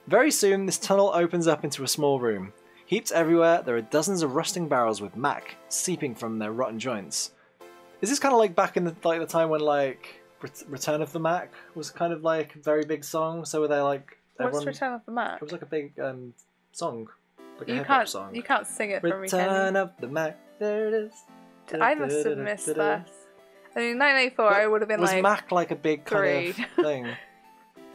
Very soon, this tunnel opens up into a small room. Heaps everywhere, there are dozens of rusting barrels with mac seeping from their rotten joints. Is this kind of like back in the like the time when like Return of the Mack was kind of like a very big song? So were they like What's everyone? Return of the Mack? It was like a big um, song, like a You hip hop can't song. you can't sing it for me. Return Can of the Mac, there it is. I must have missed this. I mean, 1984, I would have been was like, Mac like a big kind three. of [LAUGHS] thing?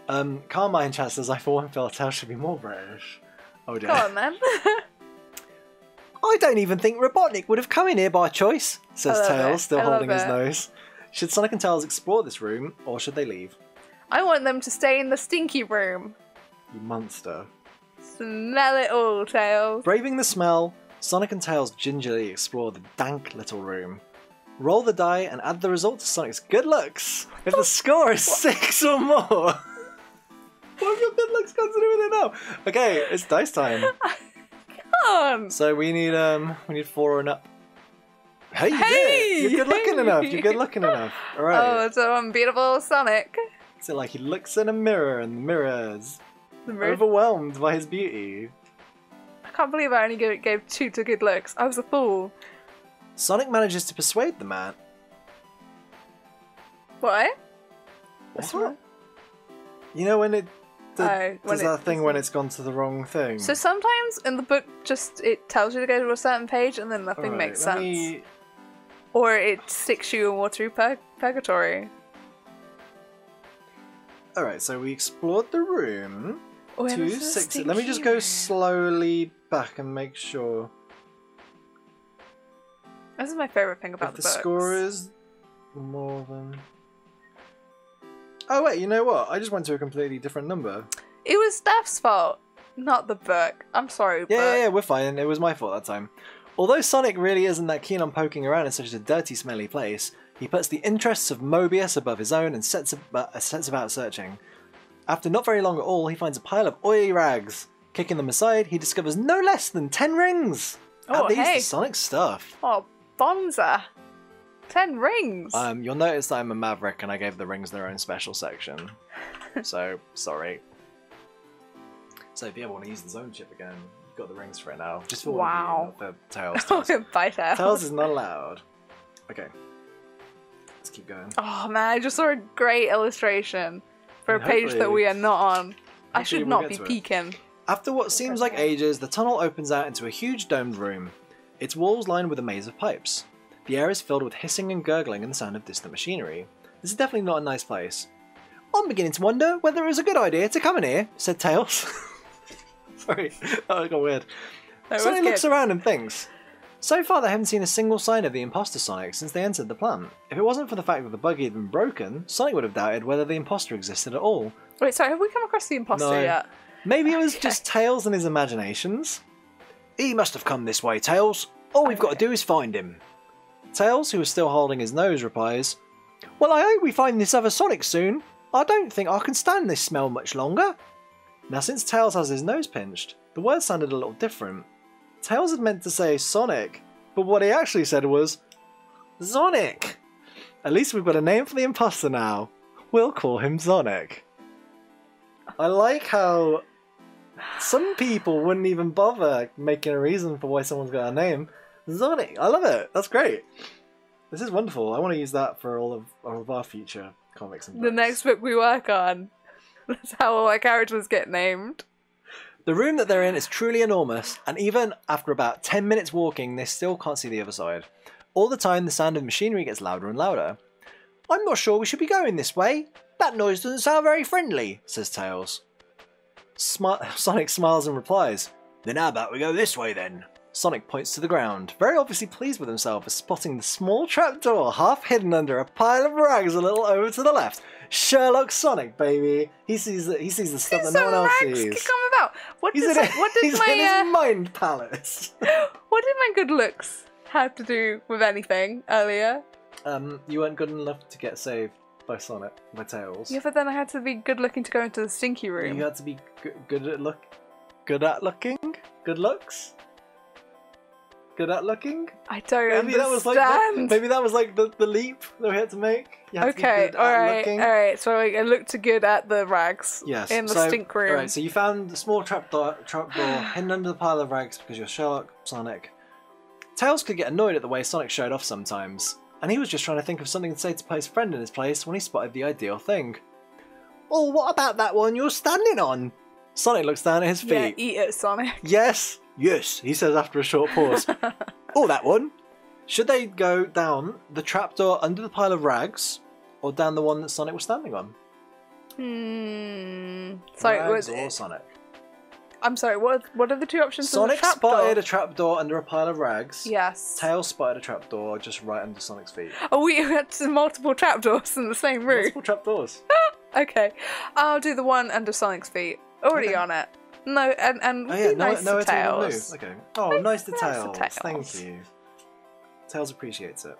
Um, Carmine chat says, I for one feel Tails should be more British. Oh dear. "Go on, then." [LAUGHS] [LAUGHS] I don't even think Robotnik would have come in here by choice, says Tails, still holding his nose. Should Sonic and Tails explore this room, or should they leave? I want them to stay in the stinky room. You monster. Smell it all, Tails. Braving the smell, Sonic and Tails gingerly explore the dank little room. Roll the die and add the result to Sonic's good looks. If the score is six or more. [LAUGHS] what have your good looks got to do with it now? Okay, it's dice time. [LAUGHS] Come on. So we need um we need four and up. Hey, you did Hey! it! You're good looking enough. You're good looking enough. [LAUGHS] All Oh, it's an unbeatable Sonic. So like he looks in a mirror and the mirror is The mirror- overwhelmed by his beauty. I can't believe I only gave, gave two to good looks. I was a fool. Sonic manages to persuade the man. What? What? wrong? You know when it Oh, does that thing when it's gone to the wrong thing. So sometimes in the book, just it tells you to go to a certain page and then nothing Alright, makes sense. me- Or it sticks you more through pur- purgatory. Alright, so we explored the room. Where Two was the six. Let me just go slowly back and make sure. This is my favorite thing about if the the, books. score is more than. Oh wait, you know what? I just went to a completely different number. It was Steph's fault, not the book. I'm sorry, Yeah, yeah, yeah, we're fine. It was my fault that time. Although Sonic really isn't that keen on poking around in such a dirty, smelly place, he puts the interests of Mobius above his own and sets about, sets about searching. After not very long at all, he finds a pile of oily rags. Kicking them aside, he discovers no less than ten rings. Oh, At least hey. Sonic stuff. Oh, Bonza. Ten rings. Um, you'll notice that I'm a maverick and I gave the rings their own special section. [LAUGHS] so, sorry. So, if you ever want to use the zone chip again, got the rings for it now. Just for Wow. one of you, not for Tails. Tails, Bye, Tails. Tails is not allowed. Okay. Let's keep going. Oh man, I just saw a great illustration for a page that we are not on. I hopefully should we'll not be to it. peeking. After what seems like ages, the tunnel opens out into a huge domed room. Its walls lined with a maze of pipes. The air is filled with hissing and gurgling and the sound of distant machinery. This is definitely not a nice place. I'm beginning to wonder whether it was a good idea to come in here, said Tails. [LAUGHS] Sorry, [LAUGHS] oh, that got weird. That Sonic good. looks around and thinks. So far, they haven't seen a single sign of the imposter Sonic since they entered the plant. If it wasn't for the fact that the buggy had been broken, Sonic would have doubted whether the imposter existed at all. Wait, sorry, have we come across the imposter No. yet? Maybe it was just Tails and his imaginations. He must have come this way, Tails. All we've got to do is find him. Tails, who is still holding his nose, replies, Well, I hope we find this other Sonic soon. I don't think I can stand this smell much longer. Now, since Tails has his nose pinched, the word sounded a little different. Tails had meant to say Sonic, but what he actually said was Sonic. At least we've got a name for the imposter now. We'll call him Sonic. I like how some people wouldn't even bother making a reason for why someone's got a name. Sonic. I love it. That's great. This is wonderful. I want to use that for all of, all of our future comics and The next book we work on. [LAUGHS] That's how all our characters get named. The room that they're in is truly enormous, and even after about 10 minutes walking, they still can't see the other side. All the time, the sound of machinery gets louder and louder. I'm not sure we should be going this way. That noise doesn't sound very friendly, says Tails. [LAUGHS] Sonic smiles and replies, Then how about we go this way then? Sonic points to the ground, very obviously pleased with himself for spotting the small trapdoor half hidden under a pile of rags a little over to the left. Sherlock Sonic, baby. He sees the, he sees the stuff that no one else sees. come about. What He's does in, what did he's in my his uh, mind palace. [LAUGHS] what did my good looks have to do with anything earlier? um, you weren't good enough to get saved by Sonic, by Tails. Yeah, but then I had to be good looking to go into the stinky room. You had to be g- good at look, good at looking, good looks, good at looking. I don't Maybe that was like the, maybe that was like the, the leap that we had to make. Had to okay, good all right, looking. all right. So I looked good at the rags Yes. in the so, stink room. All right, so you found the small trapdoor trapdoor hidden under the pile of rags because you're Sherlock Sonic. Tails could get annoyed at the way Sonic showed off sometimes, and he was just trying to think of something to say to put his friend in his place when he spotted the ideal thing. Oh, what about that one you're standing on? Sonic looks down at his feet. yeah, eat it, Sonic. Yes, yes, he says after a short pause. [LAUGHS] oh, that one. Should they go down the trapdoor under the pile of rags, or down the one that Sonic was standing on? Hmm. Sorry, rags what, or Sonic? I'm sorry. What what are the two options? Sonic trapdoor? spotted a trapdoor under a pile of rags. Yes. Tail spotted a trapdoor just right under Sonic's feet. Oh, we had multiple trapdoors in the same room. Multiple trapdoors. [LAUGHS] Okay, I'll do the one under Sonic's feet. Already Okay. on it. No, and and Oh yeah, be no, nice no, to. Tails. Okay. Oh, nice to Nice to Tails. Tails. Thank you. Tails appreciates it.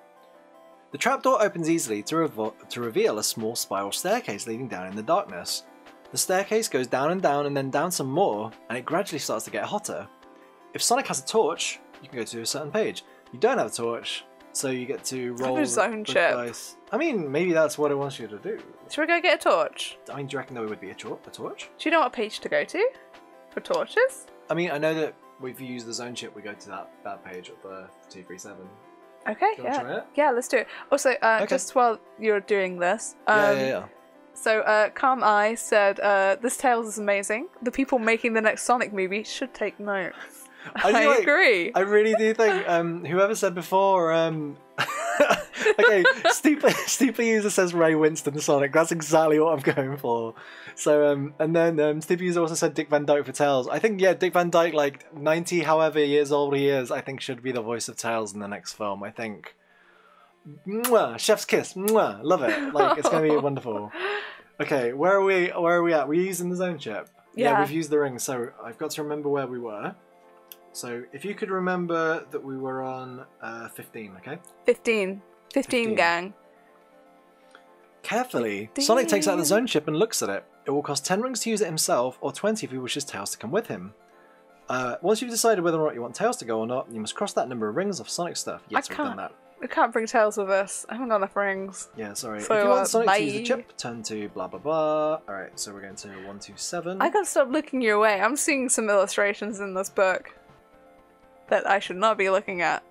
The trapdoor opens easily to, revo- to reveal a small spiral staircase leading down in the darkness. The staircase goes down and down and then down some more, and it gradually starts to get hotter. If Sonic has a torch, you can go to a certain page. You don't have a torch, so you get to roll zone the chip. dice. I mean, maybe that's what it wants you to do. Should we go get a torch? I mean, do you reckon there would be a, tor- a torch? Do you know what page to go to for torches? I mean, I know that if you use the zone chip, we go to that, that page of the 237. Okay, Do you wanna yeah, try it? yeah, let's do it. Also, uh, Okay. just while you're doing this, um, yeah, yeah, yeah. so uh, Calm Eye said, uh, "This Tales is amazing. The people making the next Sonic movie should take notes." I I, do like- agree. I really do think um, whoever said before. Um, [LAUGHS] [LAUGHS] okay, Steeply, [LAUGHS] Steeply User says Ray Winstone Sonic. That's exactly what I'm going for. So, um, and then um, User also said Dick Van Dyke for Tails. I think yeah, Dick Van Dyke, like ninety however years old he is, I think should be the voice of Tails in the next film. I think. Mwah, chef's kiss. Mwah, love it. Like it's gonna be [LAUGHS] wonderful. Okay, where are we? Where are we at? We're using the zone chip. Yeah. we've used the ring, so I've got to remember where we were. So if you could remember that we were on uh, 15, okay? 15. 15, 15. gang. Carefully, Sonic takes out the zone chip and looks at it. It will cost 10 rings to use it himself, or 20 if he wishes Tails to come with him. Uh, once you've decided whether or not you want Tails to go or not, you must cross that number of rings off Sonic stuff. Yes, we've done can't- that. We can't bring Tails with us. I haven't got enough rings. Yeah, sorry. So, if you uh, want Sonic to use the chip, turn to blah blah blah. Alright, so we're going to 127. I gotta stop looking your way. I'm seeing some illustrations in this book that I should not be looking at.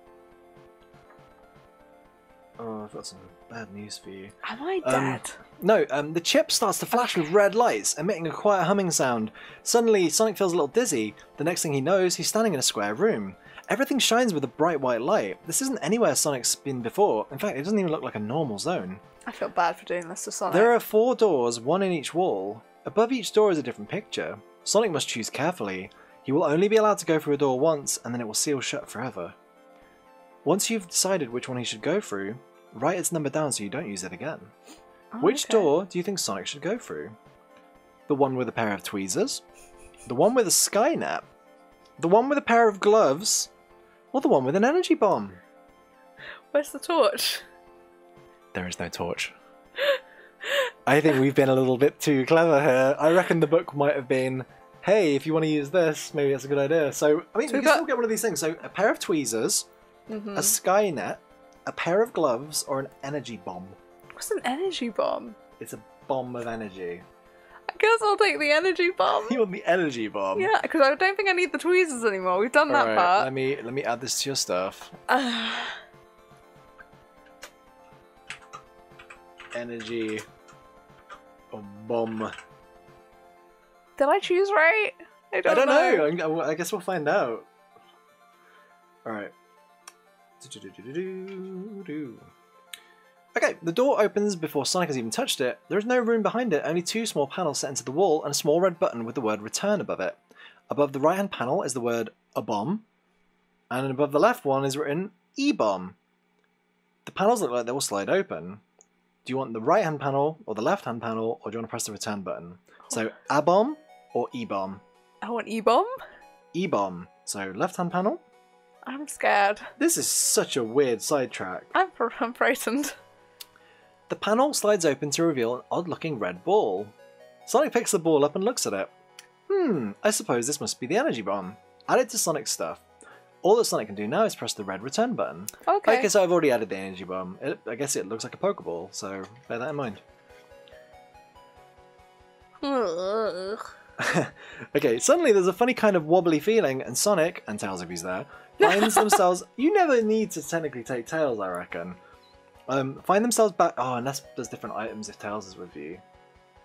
Oh, I've got some bad news for you. Am I Um, dead? No, um, the chip starts to flash with red lights, emitting a quiet humming sound. Suddenly, Sonic feels a little dizzy. The next thing he knows, he's standing in a square room. Everything shines with a bright white light. This isn't anywhere Sonic's been before. In fact, it doesn't even look like a normal zone. I feel bad for doing this to Sonic. There are four doors, one in each wall. Above each door is a different picture. Sonic must choose carefully. He will only be allowed to go through a door once, and then it will seal shut forever. Once you've decided which one he should go through, write its number down so you don't use it again. Oh, Which okay. door do you think Sonic should go through? The one with a pair of tweezers? The one with a Skynet? The one with a pair of gloves? Or the one with an energy bomb? Where's the torch? There is no torch. I think we've been a little bit too clever here. I reckon the book might have been, hey, if you want to use this, maybe that's a good idea. So, I mean, So we've can still get one of these things. So, a pair of tweezers, hmm a Skynet, a pair of gloves, or an energy bomb. What's an energy bomb? It's a bomb of energy. I guess I'll take the energy bomb. [LAUGHS] You want the energy bomb? yeah, because I don't think I need the tweezers anymore. We've done that Alright, part. Let me let me add this to your stuff. [SIGHS] Energy bomb. Did I choose right? I don't, I don't know. I, I guess we'll find out. All right. Okay, the door opens before Sonic has even touched it. There is no room behind it, only two small panels set into the wall and a small red button with the word return above it. Above the right hand panel is the word a bomb, and above the left one is written e bomb. The panels look like they will slide open. Do you want the right hand panel or the left hand panel, or do you want to press the return button? So a bomb or e bomb? I want E-bomb? E bomb. So left hand panel. I'm scared. This is such a weird sidetrack. I'm, fr- I'm frightened. The panel slides open to reveal an odd looking red ball. Sonic picks the ball up and looks at it. Hmm, I suppose this must be the energy bomb. Add it to Sonic's stuff. All that Sonic can do now is press the red return button. Okay. Okay, so I've already added the energy bomb. It, I guess it looks like a Pokeball, so bear that in mind. Ugh. [LAUGHS] okay, suddenly there's a funny kind of wobbly feeling, and Sonic, and Tails if he's there, [LAUGHS] finds themselves. You never need to technically take Tails, I reckon. Um, find themselves back. Oh, unless there's different items if Tails is with you.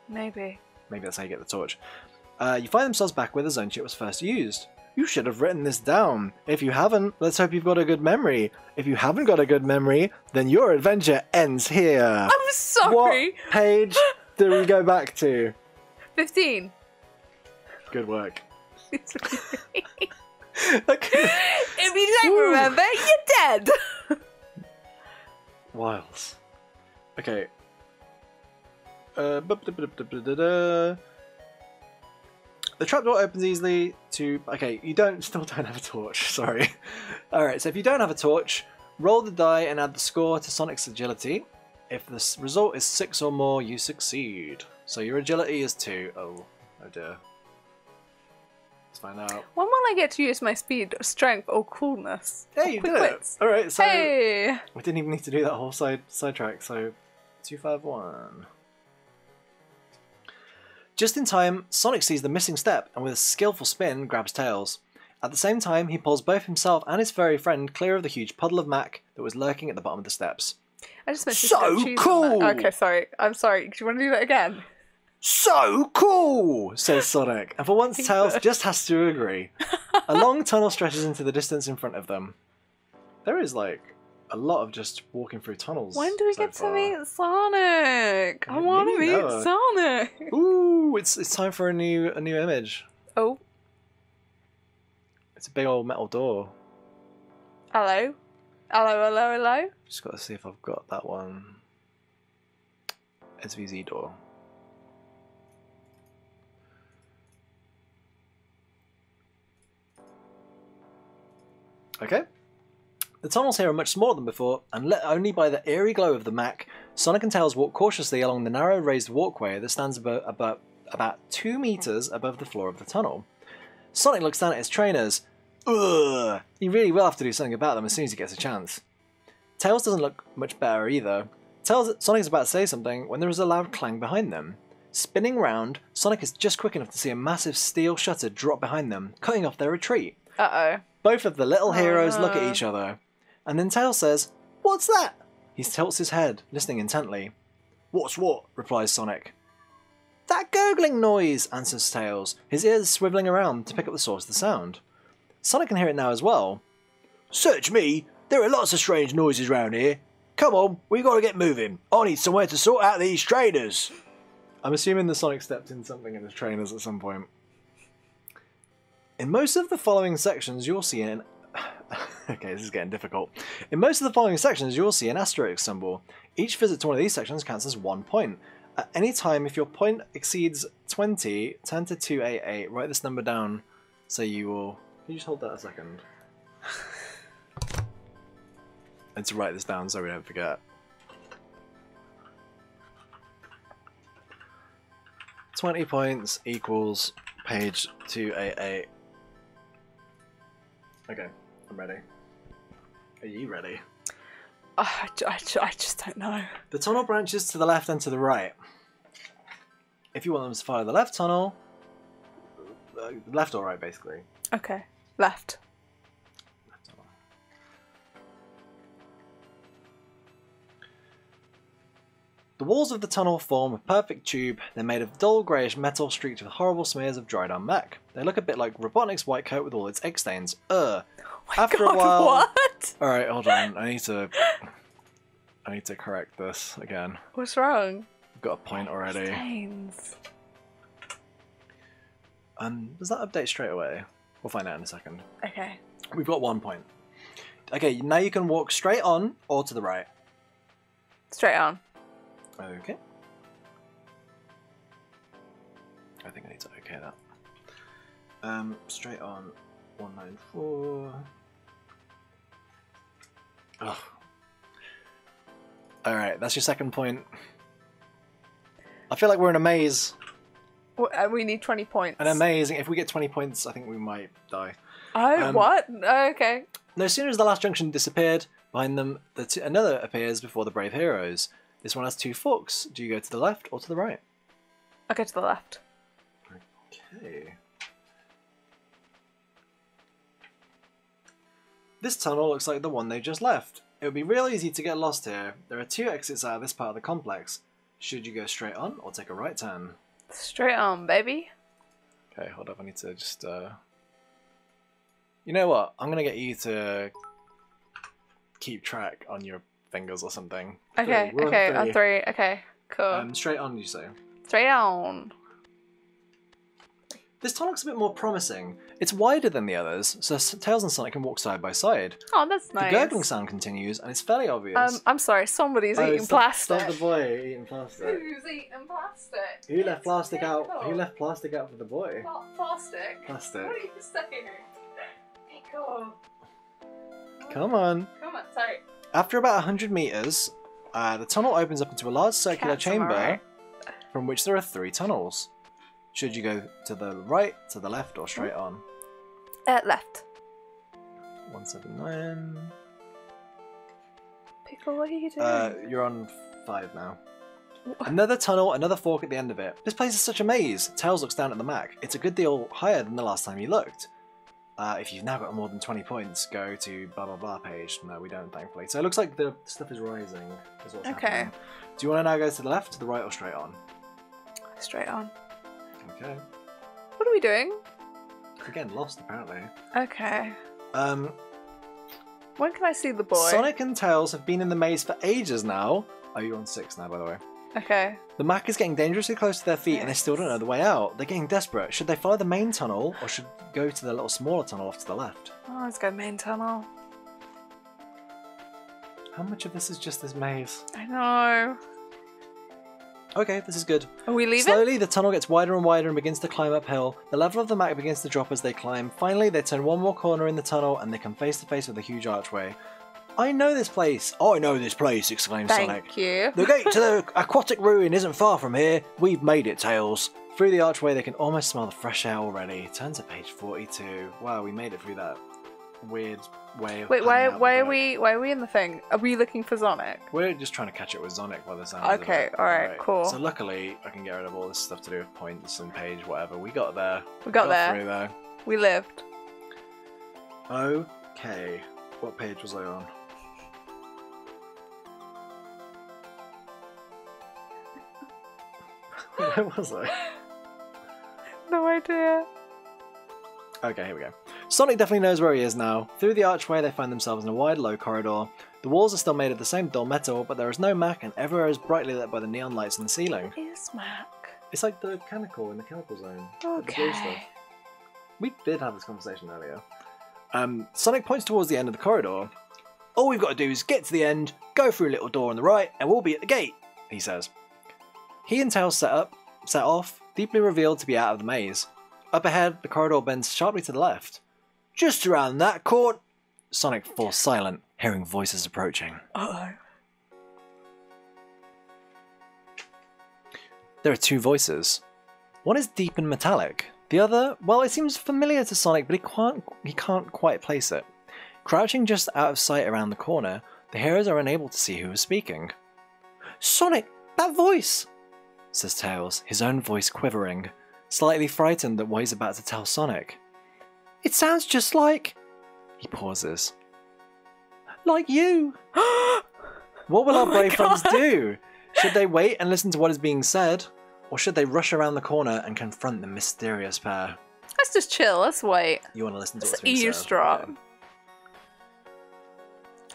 Maybe. Maybe that's how you get the torch. Uh, you find themselves back where the zone chip was first used. You should have written this down. If you haven't, let's hope you've got a good memory. If you haven't got a good memory, then your adventure ends here. I'm sorry. What page [LAUGHS] do we go back to? 15. Good work. [LAUGHS] if okay. you don't remember, you're dead. [LAUGHS] Wiles. Okay. Uh, the trapdoor opens easily to. Okay, you don't [LAUGHS] still don't have a torch. Sorry. All right. So if you don't have a torch, roll the die and add the score to Sonic's agility. If the result is six or more, you succeed. So your agility is two. Oh, oh dear. Find out. when will I get to use my speed, strength, or coolness? Hey, Or you did it. All right. So Hey! we didn't even need to do that whole side sidetrack. So, two five one. Just in time, Sonic sees the missing step and with a skillful spin grabs Tails. At the same time, he pulls both himself and his furry friend clear of the huge puddle of mac that was lurking at the bottom of the steps. I just meant to So stick cheese on that. cool! Okay, sorry. I'm sorry. Do you want to do that again? So cool, says Sonic, and for once, [LAUGHS] Tails just has to agree. A long tunnel stretches into the distance in front of them. There is like a lot of just walking through tunnels. When do we so get to meet Sonic? I Yeah, want to meet. Sonic. Ooh, it's it's time for a new a new image. Oh, It's a big old metal door. hello. Hello, hello, hello. Just got to see if I've got that one. SVZ door. Okay. The tunnels here are much smaller than before, and lit only by the eerie glow of the Mac, Sonic and Tails walk cautiously along the narrow raised walkway that stands about, about, about two meters above the floor of the tunnel. Sonic looks down at his trainers. Ugh! He really will have to do something about them as soon as he gets a chance. Tails doesn't look much better either. Tails, Sonic is about to say something when there is a loud clang behind them. Spinning round, Sonic is just quick enough to see a massive steel shutter drop behind them, cutting off their retreat. Uh oh. Both of the little oh, heroes look at each other, and then Tails says, What's that? He tilts his head, listening intently. What's what? replies Sonic. That gurgling noise, answers Tails, his ears swiveling around to pick up the source of the sound. Sonic can hear it now as well. Search me! There are lots of strange noises round here. Come on, we gotta get moving. I need somewhere to sort out these trainers. I'm assuming the Sonic stepped in something in his trainers at some point. In most of the following sections, you'll see an. [SIGHS] okay, this is getting difficult. In most of the following sections, you'll see an asterisk symbol. Each visit to one of these sections counts as one point. At any time, if your point exceeds 20, turn to 288, write this number down so you will. Can you just hold that a second? [SIGHS] and to write this down so we don't forget. 20 points equals page 288. Okay, I'm ready. Are you ready? Oh, I, I, I just don't know. The tunnel branches to the left and to the right. If you want them to follow the left tunnel, uh, left or right basically. Okay. Left The walls of the tunnel form a perfect tube. They're made of dull greyish metal streaked with horrible smears of dried on mech. They look a bit like Robotnik's white coat with all its egg stains. Ugh. After God, a while, what? All right, hold on. I need to. I need to correct this again. What's wrong? I've got a point already. Stains. Um, does that update straight away? We'll find out in a second. Okay. We've got one point. Okay, now you can walk straight on or to the right. Straight on. Okay. I think I need to okay that. Um, straight on 194. Ugh. Alright, that's your second point. I feel like we're in a maze. Uh, We need 20 points. An amazing. If we get 20 points, I think we might die. Oh, Um, what? Oh, okay. No sooner has the last junction disappeared, behind them the another appears before the brave heroes. This one has two forks. Do you go to the left or to the right? I'll go to the left. Okay. This tunnel looks like the one they just left. It would be real easy to get lost here. There are two exits out of this part of the complex. Should you go straight on or take a right turn? Straight on, baby. Okay, hold up. I need to just. uh... You know what? I'm gonna get you to keep track on your fingers or something. Okay, Three, we're okay, on three. Okay, cool. Um, straight on, you say. Straight on. This tunnel looks a bit more promising. It's wider than the others, so Tails and Sonic can walk side by side. Oh, that's nice. The gurgling sound continues, and it's fairly obvious. Um, I'm sorry, somebody's Oh, eating stop- plastic. Stop the boy eating plastic. Who's eating plastic? Who left It's plastic out? Pickle. Who left plastic out for the boy? Pla- Plastic. Plastic. What are you saying? [LAUGHS] Pickle. Come on. Come on, sorry. After about 100 meters, uh, the tunnel opens up into a large circular Cats, chamber right? from which there are three tunnels. Should you go to the right, to the left, or straight on? Uh, left. 179. Pickle, what are you doing? Uh, you're on five now. Another tunnel, another fork at the end of it. This place is such a maze. Tails looks down at the Mac. It's a good deal higher than the last time you looked. Uh, if you've now got more than 20 points, go to blah blah blah page. No, we don't, thankfully. So it looks like the stuff is rising. Is what's Okay. happening. Do you want to now go to the left, to the right, or straight on? Straight on. Okay. What are we doing? We're getting lost, apparently. Okay. Um, When can I see the boy? Sonic and Tails have been in the maze for ages now. Oh, you're on six now, by the way. Okay. The Mac is getting dangerously close to their feet and they still don't know the way out. They're getting desperate. Should they follow the main tunnel or should go to the little smaller tunnel off to the left? Oh, let's go main tunnel. How much of this is just this maze? I know. Okay, this is good. Are we leaving? Slowly, the tunnel gets wider and wider and begins to climb uphill. The level of the map begins to drop as they climb. Finally, they turn one more corner in the tunnel and they come face to face with a huge archway. I know this place. I know this place, exclaims Thank Sonic. you. [LAUGHS] The gate to the aquatic ruin isn't far from here. We've made it, Tails. Through the archway, they can almost smell the fresh air already. Turn to page 42. Wow, we made it through that weird way of. Wait, why why are we why are we in the thing? Are we looking for Sonic? We're just trying to catch it with Sonic by the sound Okay, alright, cool. So luckily, I can get rid of all this stuff to do with points and page, whatever. We got there. We got there. through there. We lived. Okay. What page was I on? [LAUGHS] Where was I? No idea. Okay, here we go. Sonic definitely knows where he is now. Through the archway, they find themselves in a wide, low corridor. The walls are still made of the same dull metal, but there is no Mac, and everywhere is brightly lit by the neon lights in the ceiling. Is Mac. It's like the chemical in the chemical zone. with the blue stuff. Okay. We did have this conversation earlier. Um, Sonic points towards the end of the corridor. All we've got to do is get to the end, go through a little door on the right, and we'll be at the gate, he says. He and Tails set up, set off, deeply revealed to be out of the maze. Up ahead, the corridor bends sharply to the left. Just around that corner. Sonic falls silent, hearing voices approaching. Uh There are two voices. One is deep and metallic. The other, well, it seems familiar to Sonic, but he can't he can't quite place it. Crouching just out of sight around the corner, the heroes are unable to see who is speaking. Sonic, that voice! Says Tails, his own voice quivering, slightly frightened at what he's about to tell Sonic. It sounds just like. He pauses. Like you! [GASPS] What will Oh our brave friends do? Should they wait and listen to what is being said? Or should they rush around the corner and confront the mysterious pair? Let's just chill. Let's wait. You want to listen to Let's what's being said? eavesdrop.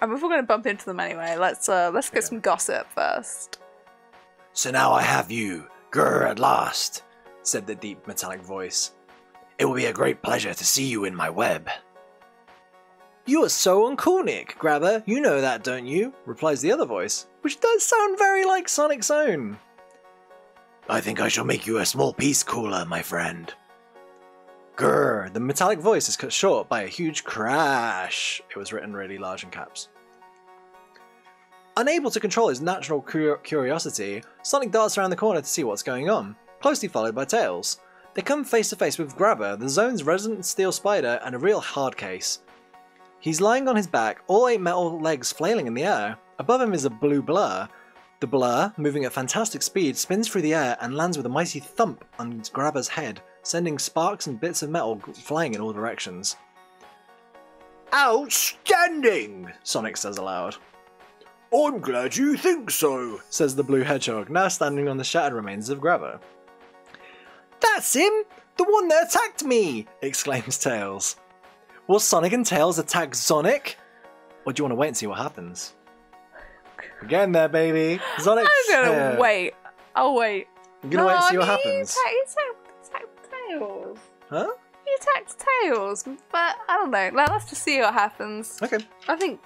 I mean, if we're going to bump into them anyway, let's uh, let's get Okay. some gossip first. So now I have you, Grr, at last, said the deep metallic voice. It will be a great pleasure to see you in my web. You are so uncool, Nick, Grabber. You know that, don't you? replies the other voice, which does sound very like Sonic's own. I think I shall make you a small piece cooler, my friend. Grr, the metallic voice is cut short by a huge crash. It was written really large in caps. Unable to control his natural cur- curiosity, Sonic darts around the corner to see what's going on, closely followed by Tails. They come face to face with Grabber, the zone's resident steel spider, and a real hard case. He's lying on his back, all eight metal legs flailing in the air. Above him is a blue blur. The blur, moving at fantastic speed, spins through the air and lands with a mighty thump on Grabber's head, sending sparks and bits of metal flying in all directions. Outstanding! Sonic says aloud. I'm glad you think so, says the blue hedgehog, now standing on the shattered remains of Grabber. That's him! The one that attacked me! exclaims Tails. Will Sonic and Tails attack Sonic? Or do you want to wait and see what happens? Again there, baby. Sonic's I'm gonna here. wait. I'll wait. You're gonna wait and see what happens. You attacked Tails. Huh? You attacked Tails, but I don't know. Let's just see what happens. Okay. I think.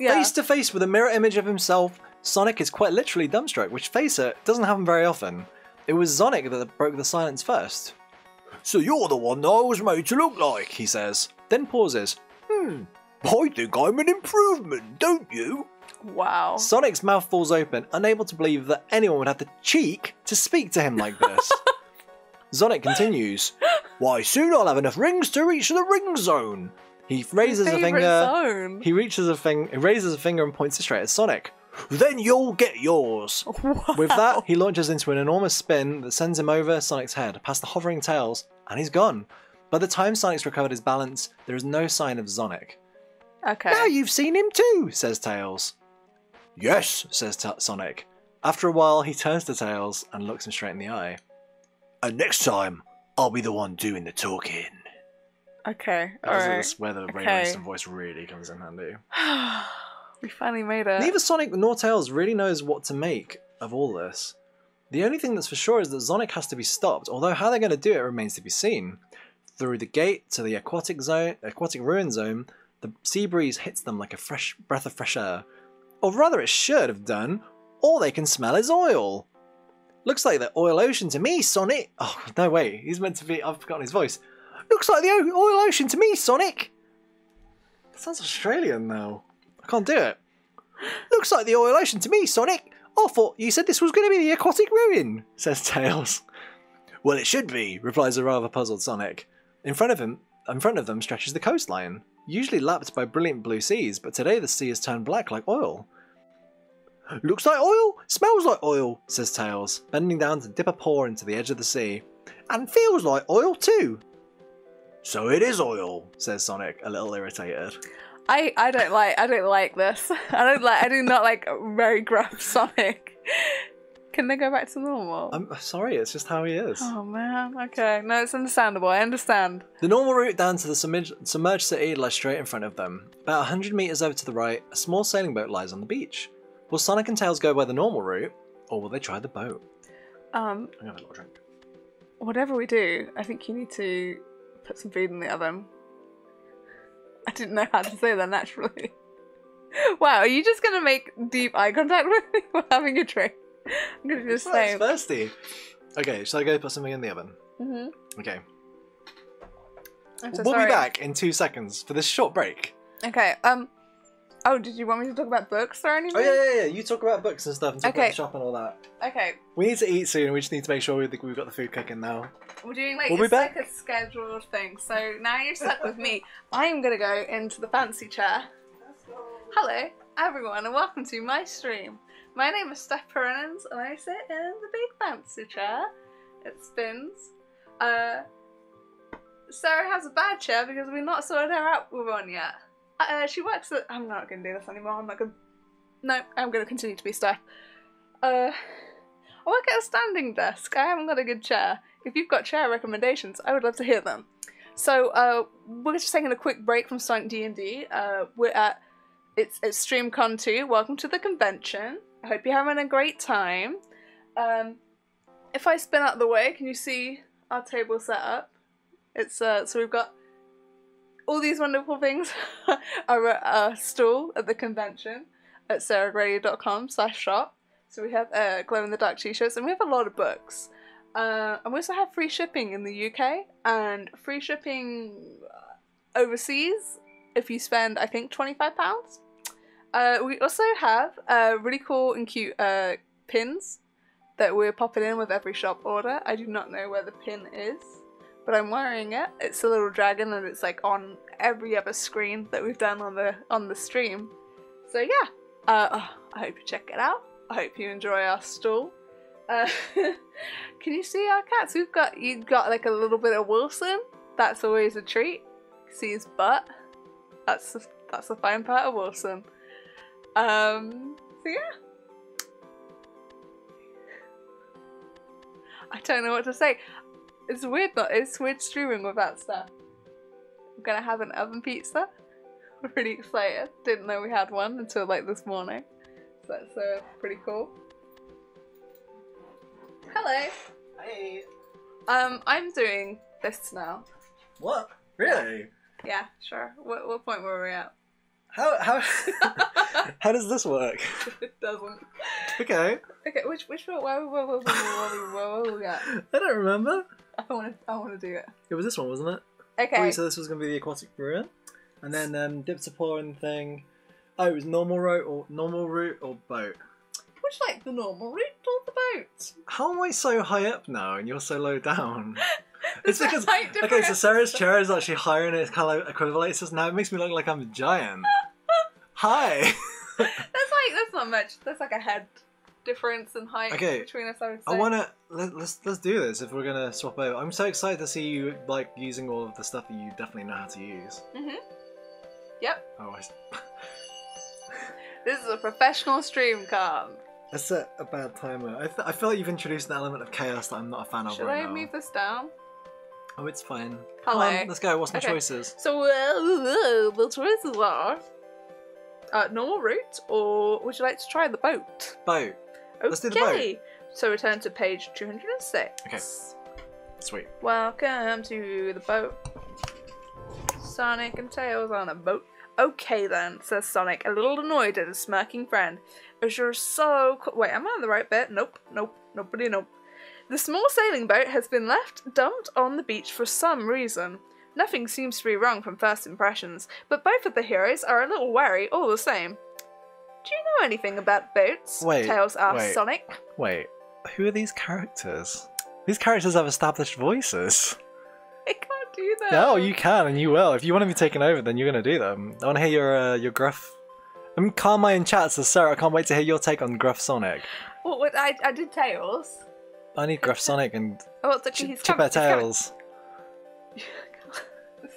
Yeah. Face to face with a mirror image of himself, Sonic is quite literally dumbstruck, which, face it, doesn't happen very often. It was Sonic that broke the silence first. So you're the one that I was made to look like, he says, then pauses. Hmm, I think I'm an improvement, don't you? Wow. Sonic's mouth falls open, unable to believe that anyone would have the cheek to speak to him like this. [LAUGHS] Sonic continues, [LAUGHS] Why, soon I'll have enough rings to reach the ring zone. He raises a finger. zone. He reaches a thing, he raises a finger and points it straight at Sonic. Then you'll get yours. [LAUGHS] With that, he launches into an enormous spin that sends him over Sonic's head, past the hovering tails, and he's gone. By the time Sonic's recovered his balance, there is no sign of Sonic. Okay. Now you've seen him too, says Tails. Yes, says Ta Sonic. After a while, he turns to Tails and looks him straight in the eye. And next time, I'll be the one doing the talking. Okay. All That's right. where the Okay. Voice really comes in handy. [SIGHS] we finally made it. Neither Sonic nor Tails really knows what to make of all this. The only thing that's for sure is that Sonic has to be stopped, although how they're going to do it remains to be seen. Through the gate to the aquatic zone, aquatic ruin zone, the sea breeze hits them like a fresh breath of fresh air. Or rather, it should have done. All they can smell is oil. Looks like the oil ocean to me, Sonic. Oh, no way. He's meant to be. I've forgotten his voice. Looks like the oil ocean to me, Sonic. That sounds Australian though. I can't do it. Looks like the oil ocean to me, Sonic. I thought you said this was going to be the aquatic ruin, says Tails. Well, it should be, replies a rather puzzled Sonic. In front of him, in front of them stretches the coastline, usually lapped by brilliant blue seas, but today the sea has turned black like oil. Looks like oil, smells like oil, says Tails, bending down to dip a paw into the edge of the sea. And feels like oil too. So it is oil, says Sonic, a little irritated. I, I don't like I don't like this. [LAUGHS] I don't like I do not like very gruff [LAUGHS] Sonic. Can they go back to normal? I'm sorry, it's just how he is. oh man, okay. No, it's understandable. I understand. The normal route down to the submerged, submerged city lies straight in front of them. About 100 metres over to the right, a small sailing boat lies on the beach. Will Sonic and Tails go by the normal route, or will they try the boat? Um, I'm gonna have a little drink. whatever we do, I think you need to put some food in the oven. I didn't know how to say that naturally. [LAUGHS] Wow, are you just gonna make deep eye contact with me [LAUGHS] while having a drink? I'm gonna It's same. thirsty. Okay, shall I go put something in the oven? hmm Okay. So we'll sorry. be back in two seconds for this short break. Okay. Um. Oh, did you want me to talk about books or anything? Oh, yeah, yeah, yeah. You talk about books and stuff and talk Okay. about the shop and all that. Okay. We need to eat soon. We just need to make sure we- we've got the food cooking now. We're doing like We'll it's like a scheduled thing. So now you're stuck with me. [LAUGHS] I'm gonna go into the fancy chair. Hello, everyone, and welcome to my stream. My name is Stef Purenins, and I sit in the big fancy chair. It spins. Uh, Sarah has a bad chair because we've not sorted her out with one yet. Uh, she works at. I'm not gonna do this anymore. I'm not gonna. No, I'm gonna continue to be Stef. Uh, I work at a standing desk. I haven't got a good chair. If you've got chair recommendations, I would love to hear them. So uh, we're just taking a quick break from Sonic D and D. Uh, we're at it's it's StreamCon 2. Welcome to the convention. I hope you're having a great time. Um, if I spin out the way, can you see our table set up? It's uh, so we've got all these wonderful things [LAUGHS] are at a stall at the convention at sarahgraley.com slash shop. So we have uh, glow in the dark t-shirts and we have a lot of books. Uh, and we also have free shipping in the UK and free shipping overseas if you spend, I think, £25. Uh, we also have uh, really cool and cute uh, pins that we're popping in with every shop order. I do not know where the pin is, but I'm wearing it. It's a little dragon and it's like on every other screen that we've done on the on the stream. So yeah, uh, oh, I hope you check it out. I hope you enjoy our stall. Uh, [LAUGHS] can you see our cats? We've got you've got like a little bit of Wilson. That's always a treat. See his butt. That's that's the fine part of Wilson. Um. So yeah. I don't know what to say. It's weird not it's weird streaming without stuff. I'm gonna have an oven pizza. [LAUGHS] I'm really excited. Didn't know we had one until like this morning. So that's uh, pretty cool. Hello. Hey. Um, I'm doing this now. What? Really? Yeah, sure. What what point were we at? How how [LAUGHS] how does this work? it doesn't. Okay. Okay, which which one? I don't remember. I want to I want to do it. It was this one, wasn't it? Okay. Wait, so this was going to be the aquatic ruin, and then um, dipped a paw in thing. Oh, it was normal route or normal route or boat. You like the normal route or the boat? How am I so high up now and you're so low down? [LAUGHS] [LAUGHS] it's a because okay, so. Sarah's chair is actually higher and it kind of like equivalates us now. It makes me look like I'm a giant. [LAUGHS] Hi. That's [LAUGHS] like that's not much. That's like a head difference in height Okay, between us. I would say. I wanna let, let's let's do this if we're gonna swap over. I'm so excited to see you like using all of the stuff that you definitely know how to use. Mhm. Yep. Oh, I This is a professional stream cam. I set a bad timer. I, th- I feel like you've introduced an element of chaos that I'm not a fan of Should right I now. move this down? Oh, it's fine. Hello. Come on, let's go. What's my Okay. choices? So uh, [LAUGHS] the choices are uh, normal route, or would you like to try the boat? Boat. Okay. Let's do the boat. So return to page 206. Okay. Sweet. Welcome to the boat. Sonic and Tails on a boat. Okay then, says Sonic, a little annoyed at his smirking friend. as you're so. Co- Wait, am I on the right bit? Nope, nope, nobody, nope. The small sailing boat has been left dumped on the beach for some reason. Nothing seems to be wrong from first impressions, but both of the heroes are a little wary all the same. Do you know anything about boats? Wait, Tails asked wait. Sonic. Wait, who are these characters? These characters have established voices. I can't do that. No, you can and you will. If you want to be taken over, then you're going to do them. I want to hear your uh, your gruff. I mean, Carmine in chat says, Sarah, I can't wait to hear your take on Gruff Sonic. What, what, I, I did Tails. I need Gruff Sonic and Oh, it's Ch- actually he's Chipper coming, he's coming. Tails. [LAUGHS]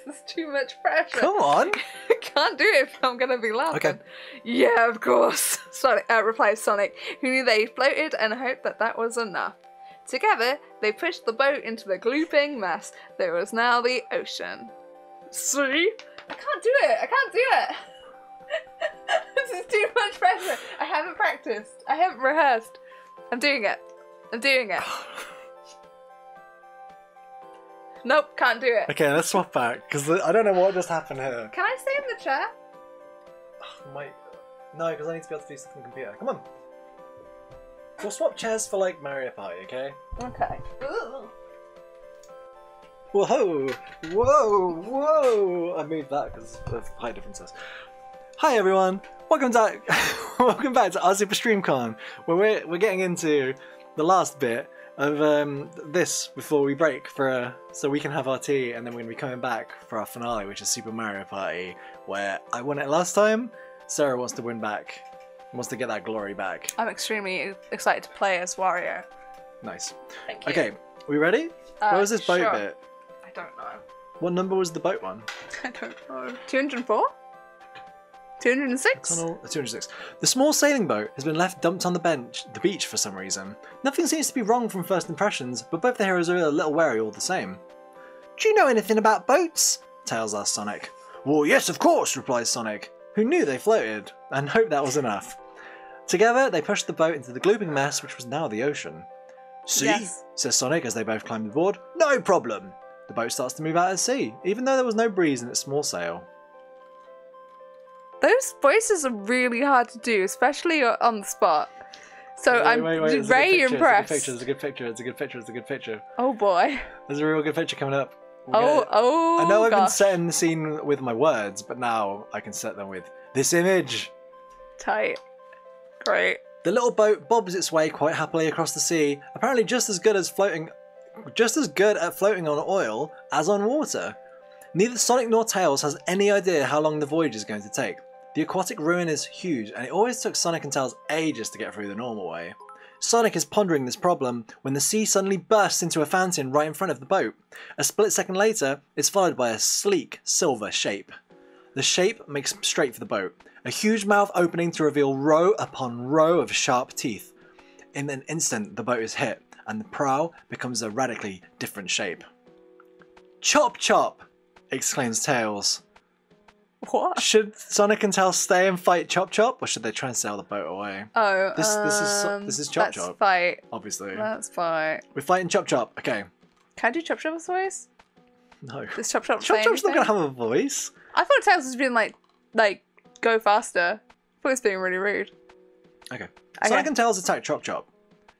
This is too much pressure. Come on! I [LAUGHS] can't do it if I'm gonna be laughing. Okay. Yeah, of course. [LAUGHS] Sonic uh, replies Sonic, who knew they floated and hoped that that was enough. Together, they pushed the boat into the glooping mess that was now the ocean. See? I can't do it. I can't do it. this is too much pressure. I haven't practiced. I haven't rehearsed. I'm doing it. I'm doing it. [LAUGHS] Nope, can't do it. Okay, let's swap back because I don't know what just happened here. Can I stay in the chair? Oh, Might no, because I need to be able to do something on the computer. Come on. We'll swap chairs for like Mario Party, okay? Okay. Ooh. Whoa, whoa, whoa! I moved that because of height differences. Hi everyone, welcome to [LAUGHS] welcome back to our Super StreamCon, where we're we're getting into the last bit of um, this before we break for uh, so we can have our tea, and then we're gonna be coming back for our finale, which is Super Mario Party, where I won it last time. Sarah wants to win back, wants to get that glory back. I'm extremely excited to play as Wario. Nice. Thank you. Okay, we ready? Uh, Where was this boat sure. bit? I don't know. What number was the boat one? [LAUGHS] I don't know. 204? 206? Tunnel 206. The small sailing boat has been left dumped on the bench, the beach for some reason. Nothing seems to be wrong from first impressions, but both the heroes are a little wary all the same. Do you know anything about boats? Tails asks Sonic. Well, yes, of course, replies Sonic, who knew they floated and [LAUGHS] hoped that was enough. Together, they pushed the boat into the glooping mess, which was now the ocean. See, Yes. says Sonic as they both climb aboard. No problem. The boat starts to move out at sea, even though there was no breeze in its small sail. Those voices are really hard to do, especially on the spot. So Wait, I'm wait, wait, very picture, impressed. It's a good picture. It's a good picture. It's a good picture. It's a good picture. Oh boy. There's a real good picture coming up. We'll Oh, oh. I know I've been setting the scene with my words, but now I can set them with this image. Tight. Great. The little boat bobs its way quite happily across the sea, apparently just as good as floating, just as good at floating on oil as on water. Neither Sonic nor Tails has any idea how long the voyage is going to take. The aquatic ruin is huge, and it always took Sonic and Tails ages to get through the normal way. Sonic is pondering this problem when the sea suddenly bursts into a fountain right in front of the boat. A split second later, it's followed by a sleek silver shape. The shape makes straight for the boat, a huge mouth opening to reveal row upon row of sharp teeth. In an instant, the boat is hit, and the prow becomes a radically different shape. Chop chop! exclaims Tails. What? Should Sonic and Tails stay and fight Chop Chop, or should they try and sail the boat away? Oh, This- this is- um, this is Chop let's Chop. fight. Obviously. Let's fight. We're fighting Chop Chop. Okay. Can I do Chop Chop's voice? No. Does Chop Chop Chop Chop's not gonna have a voice. I thought Tails was being like, like, go faster. I thought he was being really rude. Okay. Okay. Sonic and Tails attack Chop Chop.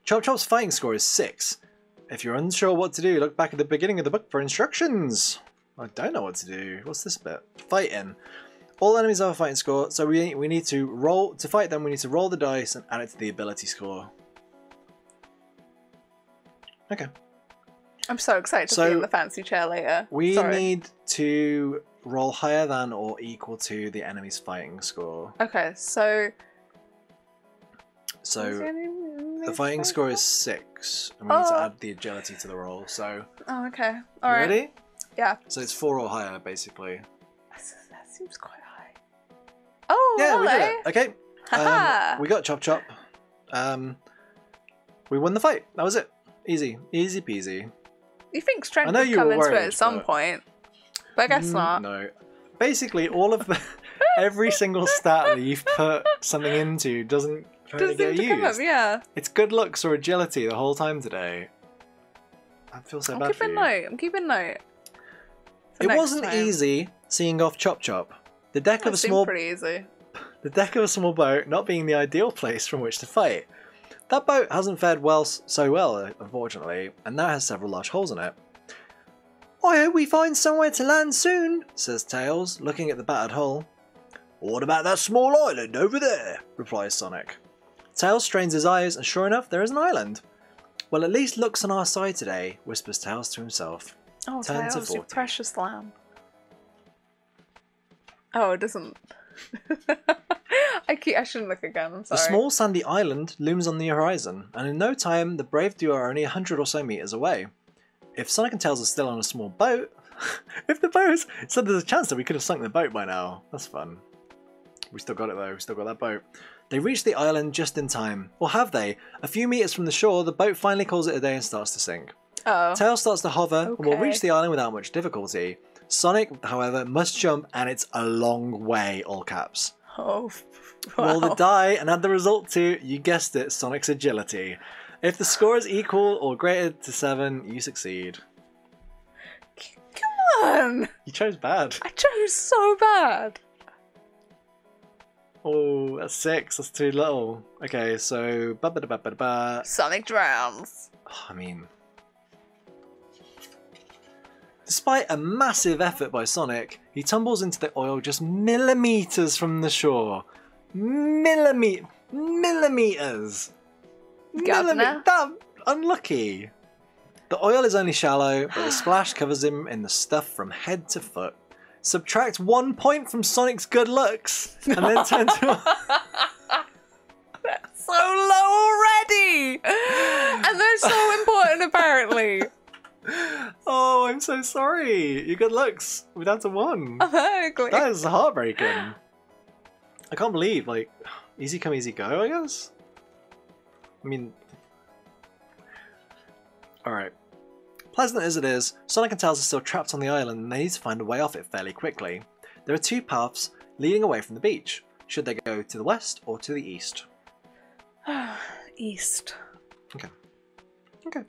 Chop Chop's fighting score is 6. If you're unsure what to do, look back at the beginning of the book for instructions. I don't know what to do. What's this bit? Fighting. All enemies have a fighting score, so we, we need to roll to fight them. We need to roll the dice and add it to the ability score. Okay. I'm so excited to So, be in the fancy chair later. We Sorry. need to roll higher than or equal to the enemy's fighting score. Okay, so. So the fighting score is six, and we need to Oh. add the agility to the roll. So Oh, okay. you Alright. ready? Yeah. So it's four or higher, basically. That seems quite high. Oh, Yeah, we hello. did it. Okay. Um, we got Chop Chop. Um, we won the fight. That was it. Easy, easy peasy. You think strength I know would you come were into it worried, at some but- point, but I guess Mm, not. No. Basically, all of the [LAUGHS] every single stat that you've put something into doesn't Doesn't get seem to come up, used. yeah. It's good looks or agility the whole time today. I feel so I'm bad for keeping you. note. I'm keeping note. It wasn't time. easy seeing off Chop Chop. The deck That of a small pretty easy. the deck of a small boat not being the ideal place from which to fight. That boat hasn't fared well so well, uh, unfortunately, and now has several large holes in it. I hope we find somewhere to land soon, says Tails, looking at the battered hull. What about that small island over there? replies Sonic. Tails strains his eyes, and sure enough, there is an island. Well, at least luck's on our side today, whispers Tails to himself. Oh, Turn to Tails, you 40. precious lamb. Oh, it doesn't. [LAUGHS] I keep. I shouldn't look again. I'm The sorry. small sandy island looms on the horizon, and in no time, the brave duo are only a hundred or so meters away. If Sonic and Tails are still on a small boat, [LAUGHS] if the boat is, so there's a chance that we could have sunk the boat by now. That's fun. We still got it though. We still got that boat. They reach the island just in time, or have they? A few meters from the shore, the boat finally calls it a day and starts to sink. Oh. Tails starts to hover and will reach the island without much difficulty. Sonic, however, must jump, and it's a long way. All caps. oh. [LAUGHS] Roll the die and add the result to, you guessed it, Sonic's agility. If the score is equal or greater to 7, you succeed. Come on! You chose bad. I chose so bad. Oh, that's 6. That's too little. Okay, so. Ba ba ba ba ba. Sonic drowns. Oh, I mean. Despite a massive effort by Sonic, he tumbles into the oil just millimeters from the shore. Millimeter. Millimeters. Governor. That unlucky. The oil is only shallow, but the splash [SIGHS] covers him in the stuff from head to foot. Subtract one point from Sonic's good looks, and then turn to. That's [LAUGHS] [LAUGHS] so low already! and they're so important, apparently. [LAUGHS] oh, I'm so sorry. Your good looks. We're down to one. [LAUGHS] I'm ugly. That is heartbreaking. I can't believe, like, easy come, easy go, I guess? I mean. Alright. Pleasant as it is, Sonic and Tails are still trapped on the island and they need to find a way off it fairly quickly. There are two paths leading away from the beach. Should they go to the west or to the east? [SIGHS] East. Okay. Okay.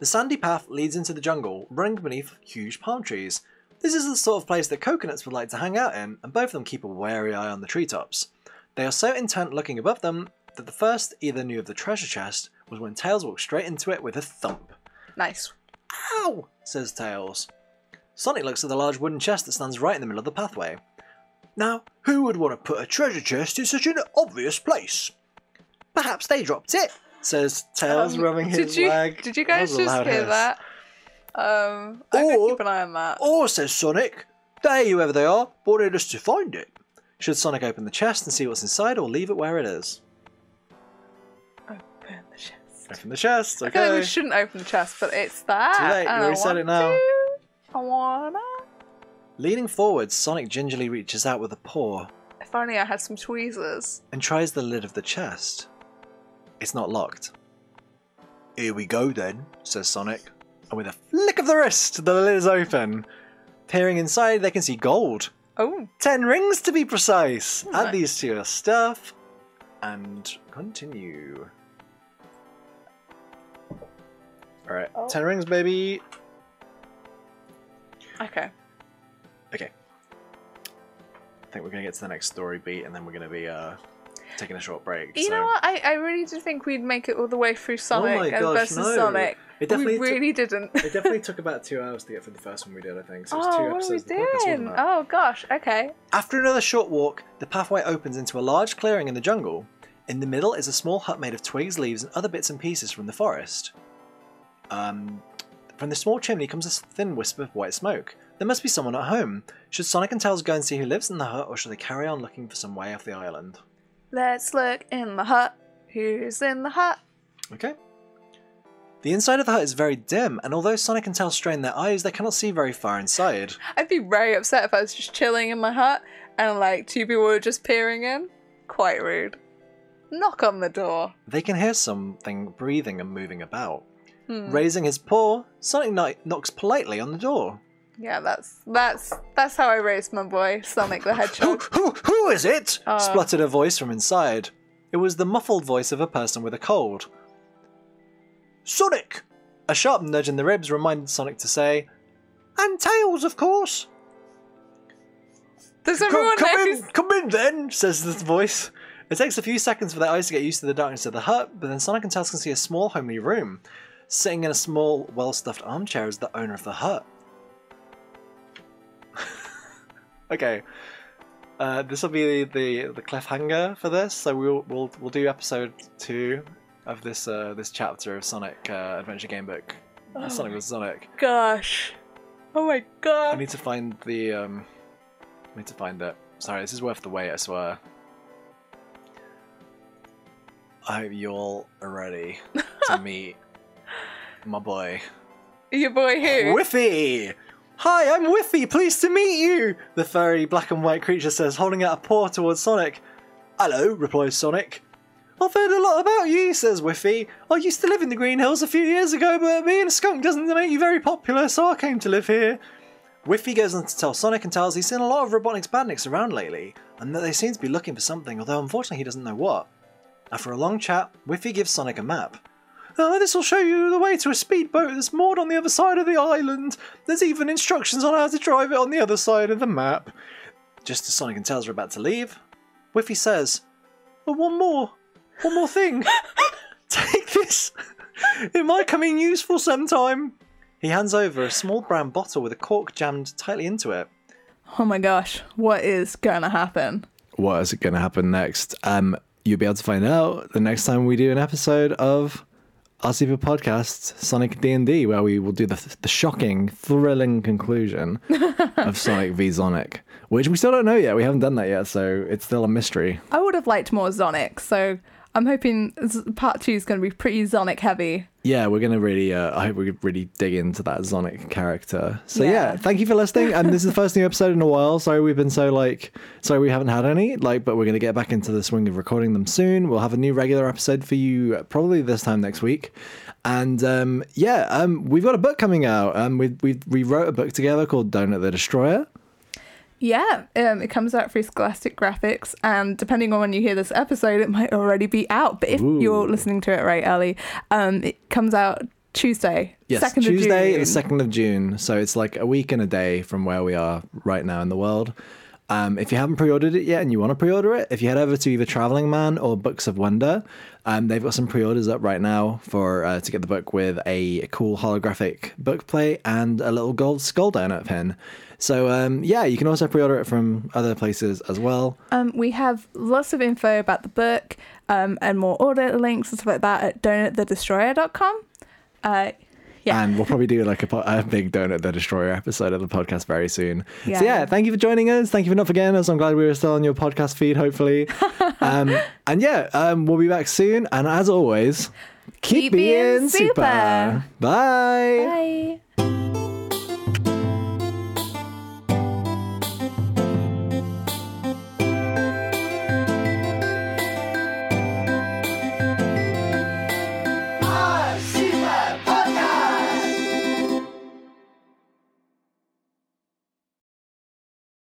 The sandy path leads into the jungle, running beneath huge palm trees. This is the sort of place that coconuts would like to hang out in, and both of them keep a wary eye on the treetops. They are so intent looking above them that the first either knew of the treasure chest was when Tails walked straight into it with a thump. Nice. Ow! says Tails. Sonic looks at the large wooden chest that stands right in the middle of the pathway. Now, who would want to put a treasure chest in such an obvious place? Perhaps they dropped it, says Tails, Um, rubbing his did you, leg. Did you guys just hear hiss. that? Um, I'm Or- keep an eye on that. Or, says Sonic, they, whoever they are, wanted us to find it. Should Sonic open the chest and see what's inside, or leave it where it is? Open the chest. Open the chest, I like okay. we shouldn't open the chest, but it's that. Too late, you already said it now. to. I wanna. Leaning forward, Sonic gingerly reaches out with a paw If only I had some tweezers. and tries the lid of the chest. It's not locked. Here we go then, says Sonic, and with a flick of the wrist, the lid is open. Peering inside, they can see gold. Oh, Ten rings to be precise. Nice. Add these to your stuff and continue. Alright, Oh. ten rings, baby. okay. Okay. I think we're gonna get to the next story beat and then we're gonna be uh taking a short break. You so- know what? I, I really did think we'd make it all the way through Sonic Oh my and gosh, versus no. Sonic. It definitely we took- really didn't. It definitely [LAUGHS] took about two hours to get through the first one we did, I think. So it was oh, two what are we episodes the podcast, doing? Oh gosh. Okay. After another short walk, the pathway opens into a large clearing in the jungle. In the middle is a small hut made of twigs, leaves, and other bits and pieces from the forest. Um, from the small chimney comes a thin wisp of white smoke. There must be someone at home. Should Sonic and Tails go and see who lives in the hut, or should they carry on looking for some way off the island? Let's look in the hut. Who's in the hut? Okay. The inside of the hut is very dim, and although Sonic and Tails strain their eyes, they cannot see very far inside. I'd be very upset if I was just chilling in my hut and like two people were just peering in. Quite rude. Knock on the door. They can hear something breathing and moving about. Hmm. Raising his paw, Sonic kno- knocks politely on the door. Yeah, that's that's that's how I raised my boy, Sonic the Hedgehog. who, who, who is it? Uh. spluttered a voice from inside. It was the muffled voice of a person with a cold. Sonic! A sharp nudge in the ribs reminded Sonic to say, And Tails, of course! Does everyone come, know? in, come in then, says this voice. It takes a few seconds for their eyes to get used to the darkness of the hut, but then Sonic and Tails can see a small, homely room. Sitting in a small, well stuffed armchair is the owner of the hut. Okay. Uh, this will be the, the, the cliffhanger for this, so we'll we'll we'll do episode two of this uh, this chapter of Sonic uh, Adventure Game Book. Oh Sonic with Sonic. Gosh. Oh my god. I need to find the um I need to find it. Sorry, this is worth the wait, I swear. I hope you all are ready [LAUGHS] to meet my boy. Your boy who? Whiffy! Hi, I'm Whiffy, pleased to meet you! The furry black and white creature says, holding out a paw towards Sonic. Hello, replies Sonic. I've heard a lot about you, says Whiffy. I used to live in the Green Hills a few years ago, but being a skunk doesn't make you very popular, so I came to live here. Whiffy goes on to tell Sonic and Tails he's seen a lot of Robotnik's bandits around lately, and that they seem to be looking for something, although unfortunately he doesn't know what. After a long chat, Whiffy gives Sonic a map. Oh, this will show you the way to a speedboat that's moored on the other side of the island. There's even instructions on how to drive it on the other side of the map. Just as Sonic and Tails are about to leave, Whiffy says, oh, one more. One more thing. [LAUGHS] Take this. It might come in useful sometime. He hands over a small brown bottle with a cork jammed tightly into it. Oh my gosh. What is gonna happen? What is going to happen next? Um, you'll be able to find out the next time we do an episode of our super podcast, Sonic D and D, where we will do the the shocking, thrilling conclusion [LAUGHS] of Sonic v Sonic, which we still don't know yet. We haven't done that yet, so it's still a mystery. I would have liked more Sonic, so I'm hoping part two is going to be pretty Sonic heavy. Yeah, we're gonna really. Uh, I hope we really dig into that Sonic character. So yeah. Yeah. thank you for listening. And this is the first new episode in a while. Sorry we've been so like. Sorry we haven't had any. Like, but we're gonna get back into the swing of recording them soon. We'll have a new regular episode for you probably this time next week. And um, yeah, um, we've got a book coming out. Um, we we we wrote a book together called Donut the Destroyer. Yeah, um, it comes out through Scholastic Graphix, and depending on when you hear this episode, it might already be out. But if Ooh. you're listening to it right early, um, it comes out Tuesday, Yes, 2nd Tuesday, of June. the second of June. So it's like a week and a day from where we are right now in the world. Um, if you haven't pre-ordered it yet and you want to pre-order it, if you head over to either Traveling Man or Books of Wonder, um, they've got some pre-orders up right now for uh, to get the book with a cool holographic book plate and a little gold skull donut pin. So um, yeah, you can also pre-order it from other places as well. Um, we have lots of info about the book um, and more order links and stuff like that at donutthedestroyer.com. Uh, Yeah. And we'll probably do like a, a big Donut the Destroyer episode of the podcast very soon. Yeah. So Yeah. thank you for joining us. Thank you for not forgetting us. I'm glad we were still on your podcast feed, hopefully. [LAUGHS] um, and yeah, um, we'll be back soon. And as always, keep, Keep being being super. super. Bye. bye.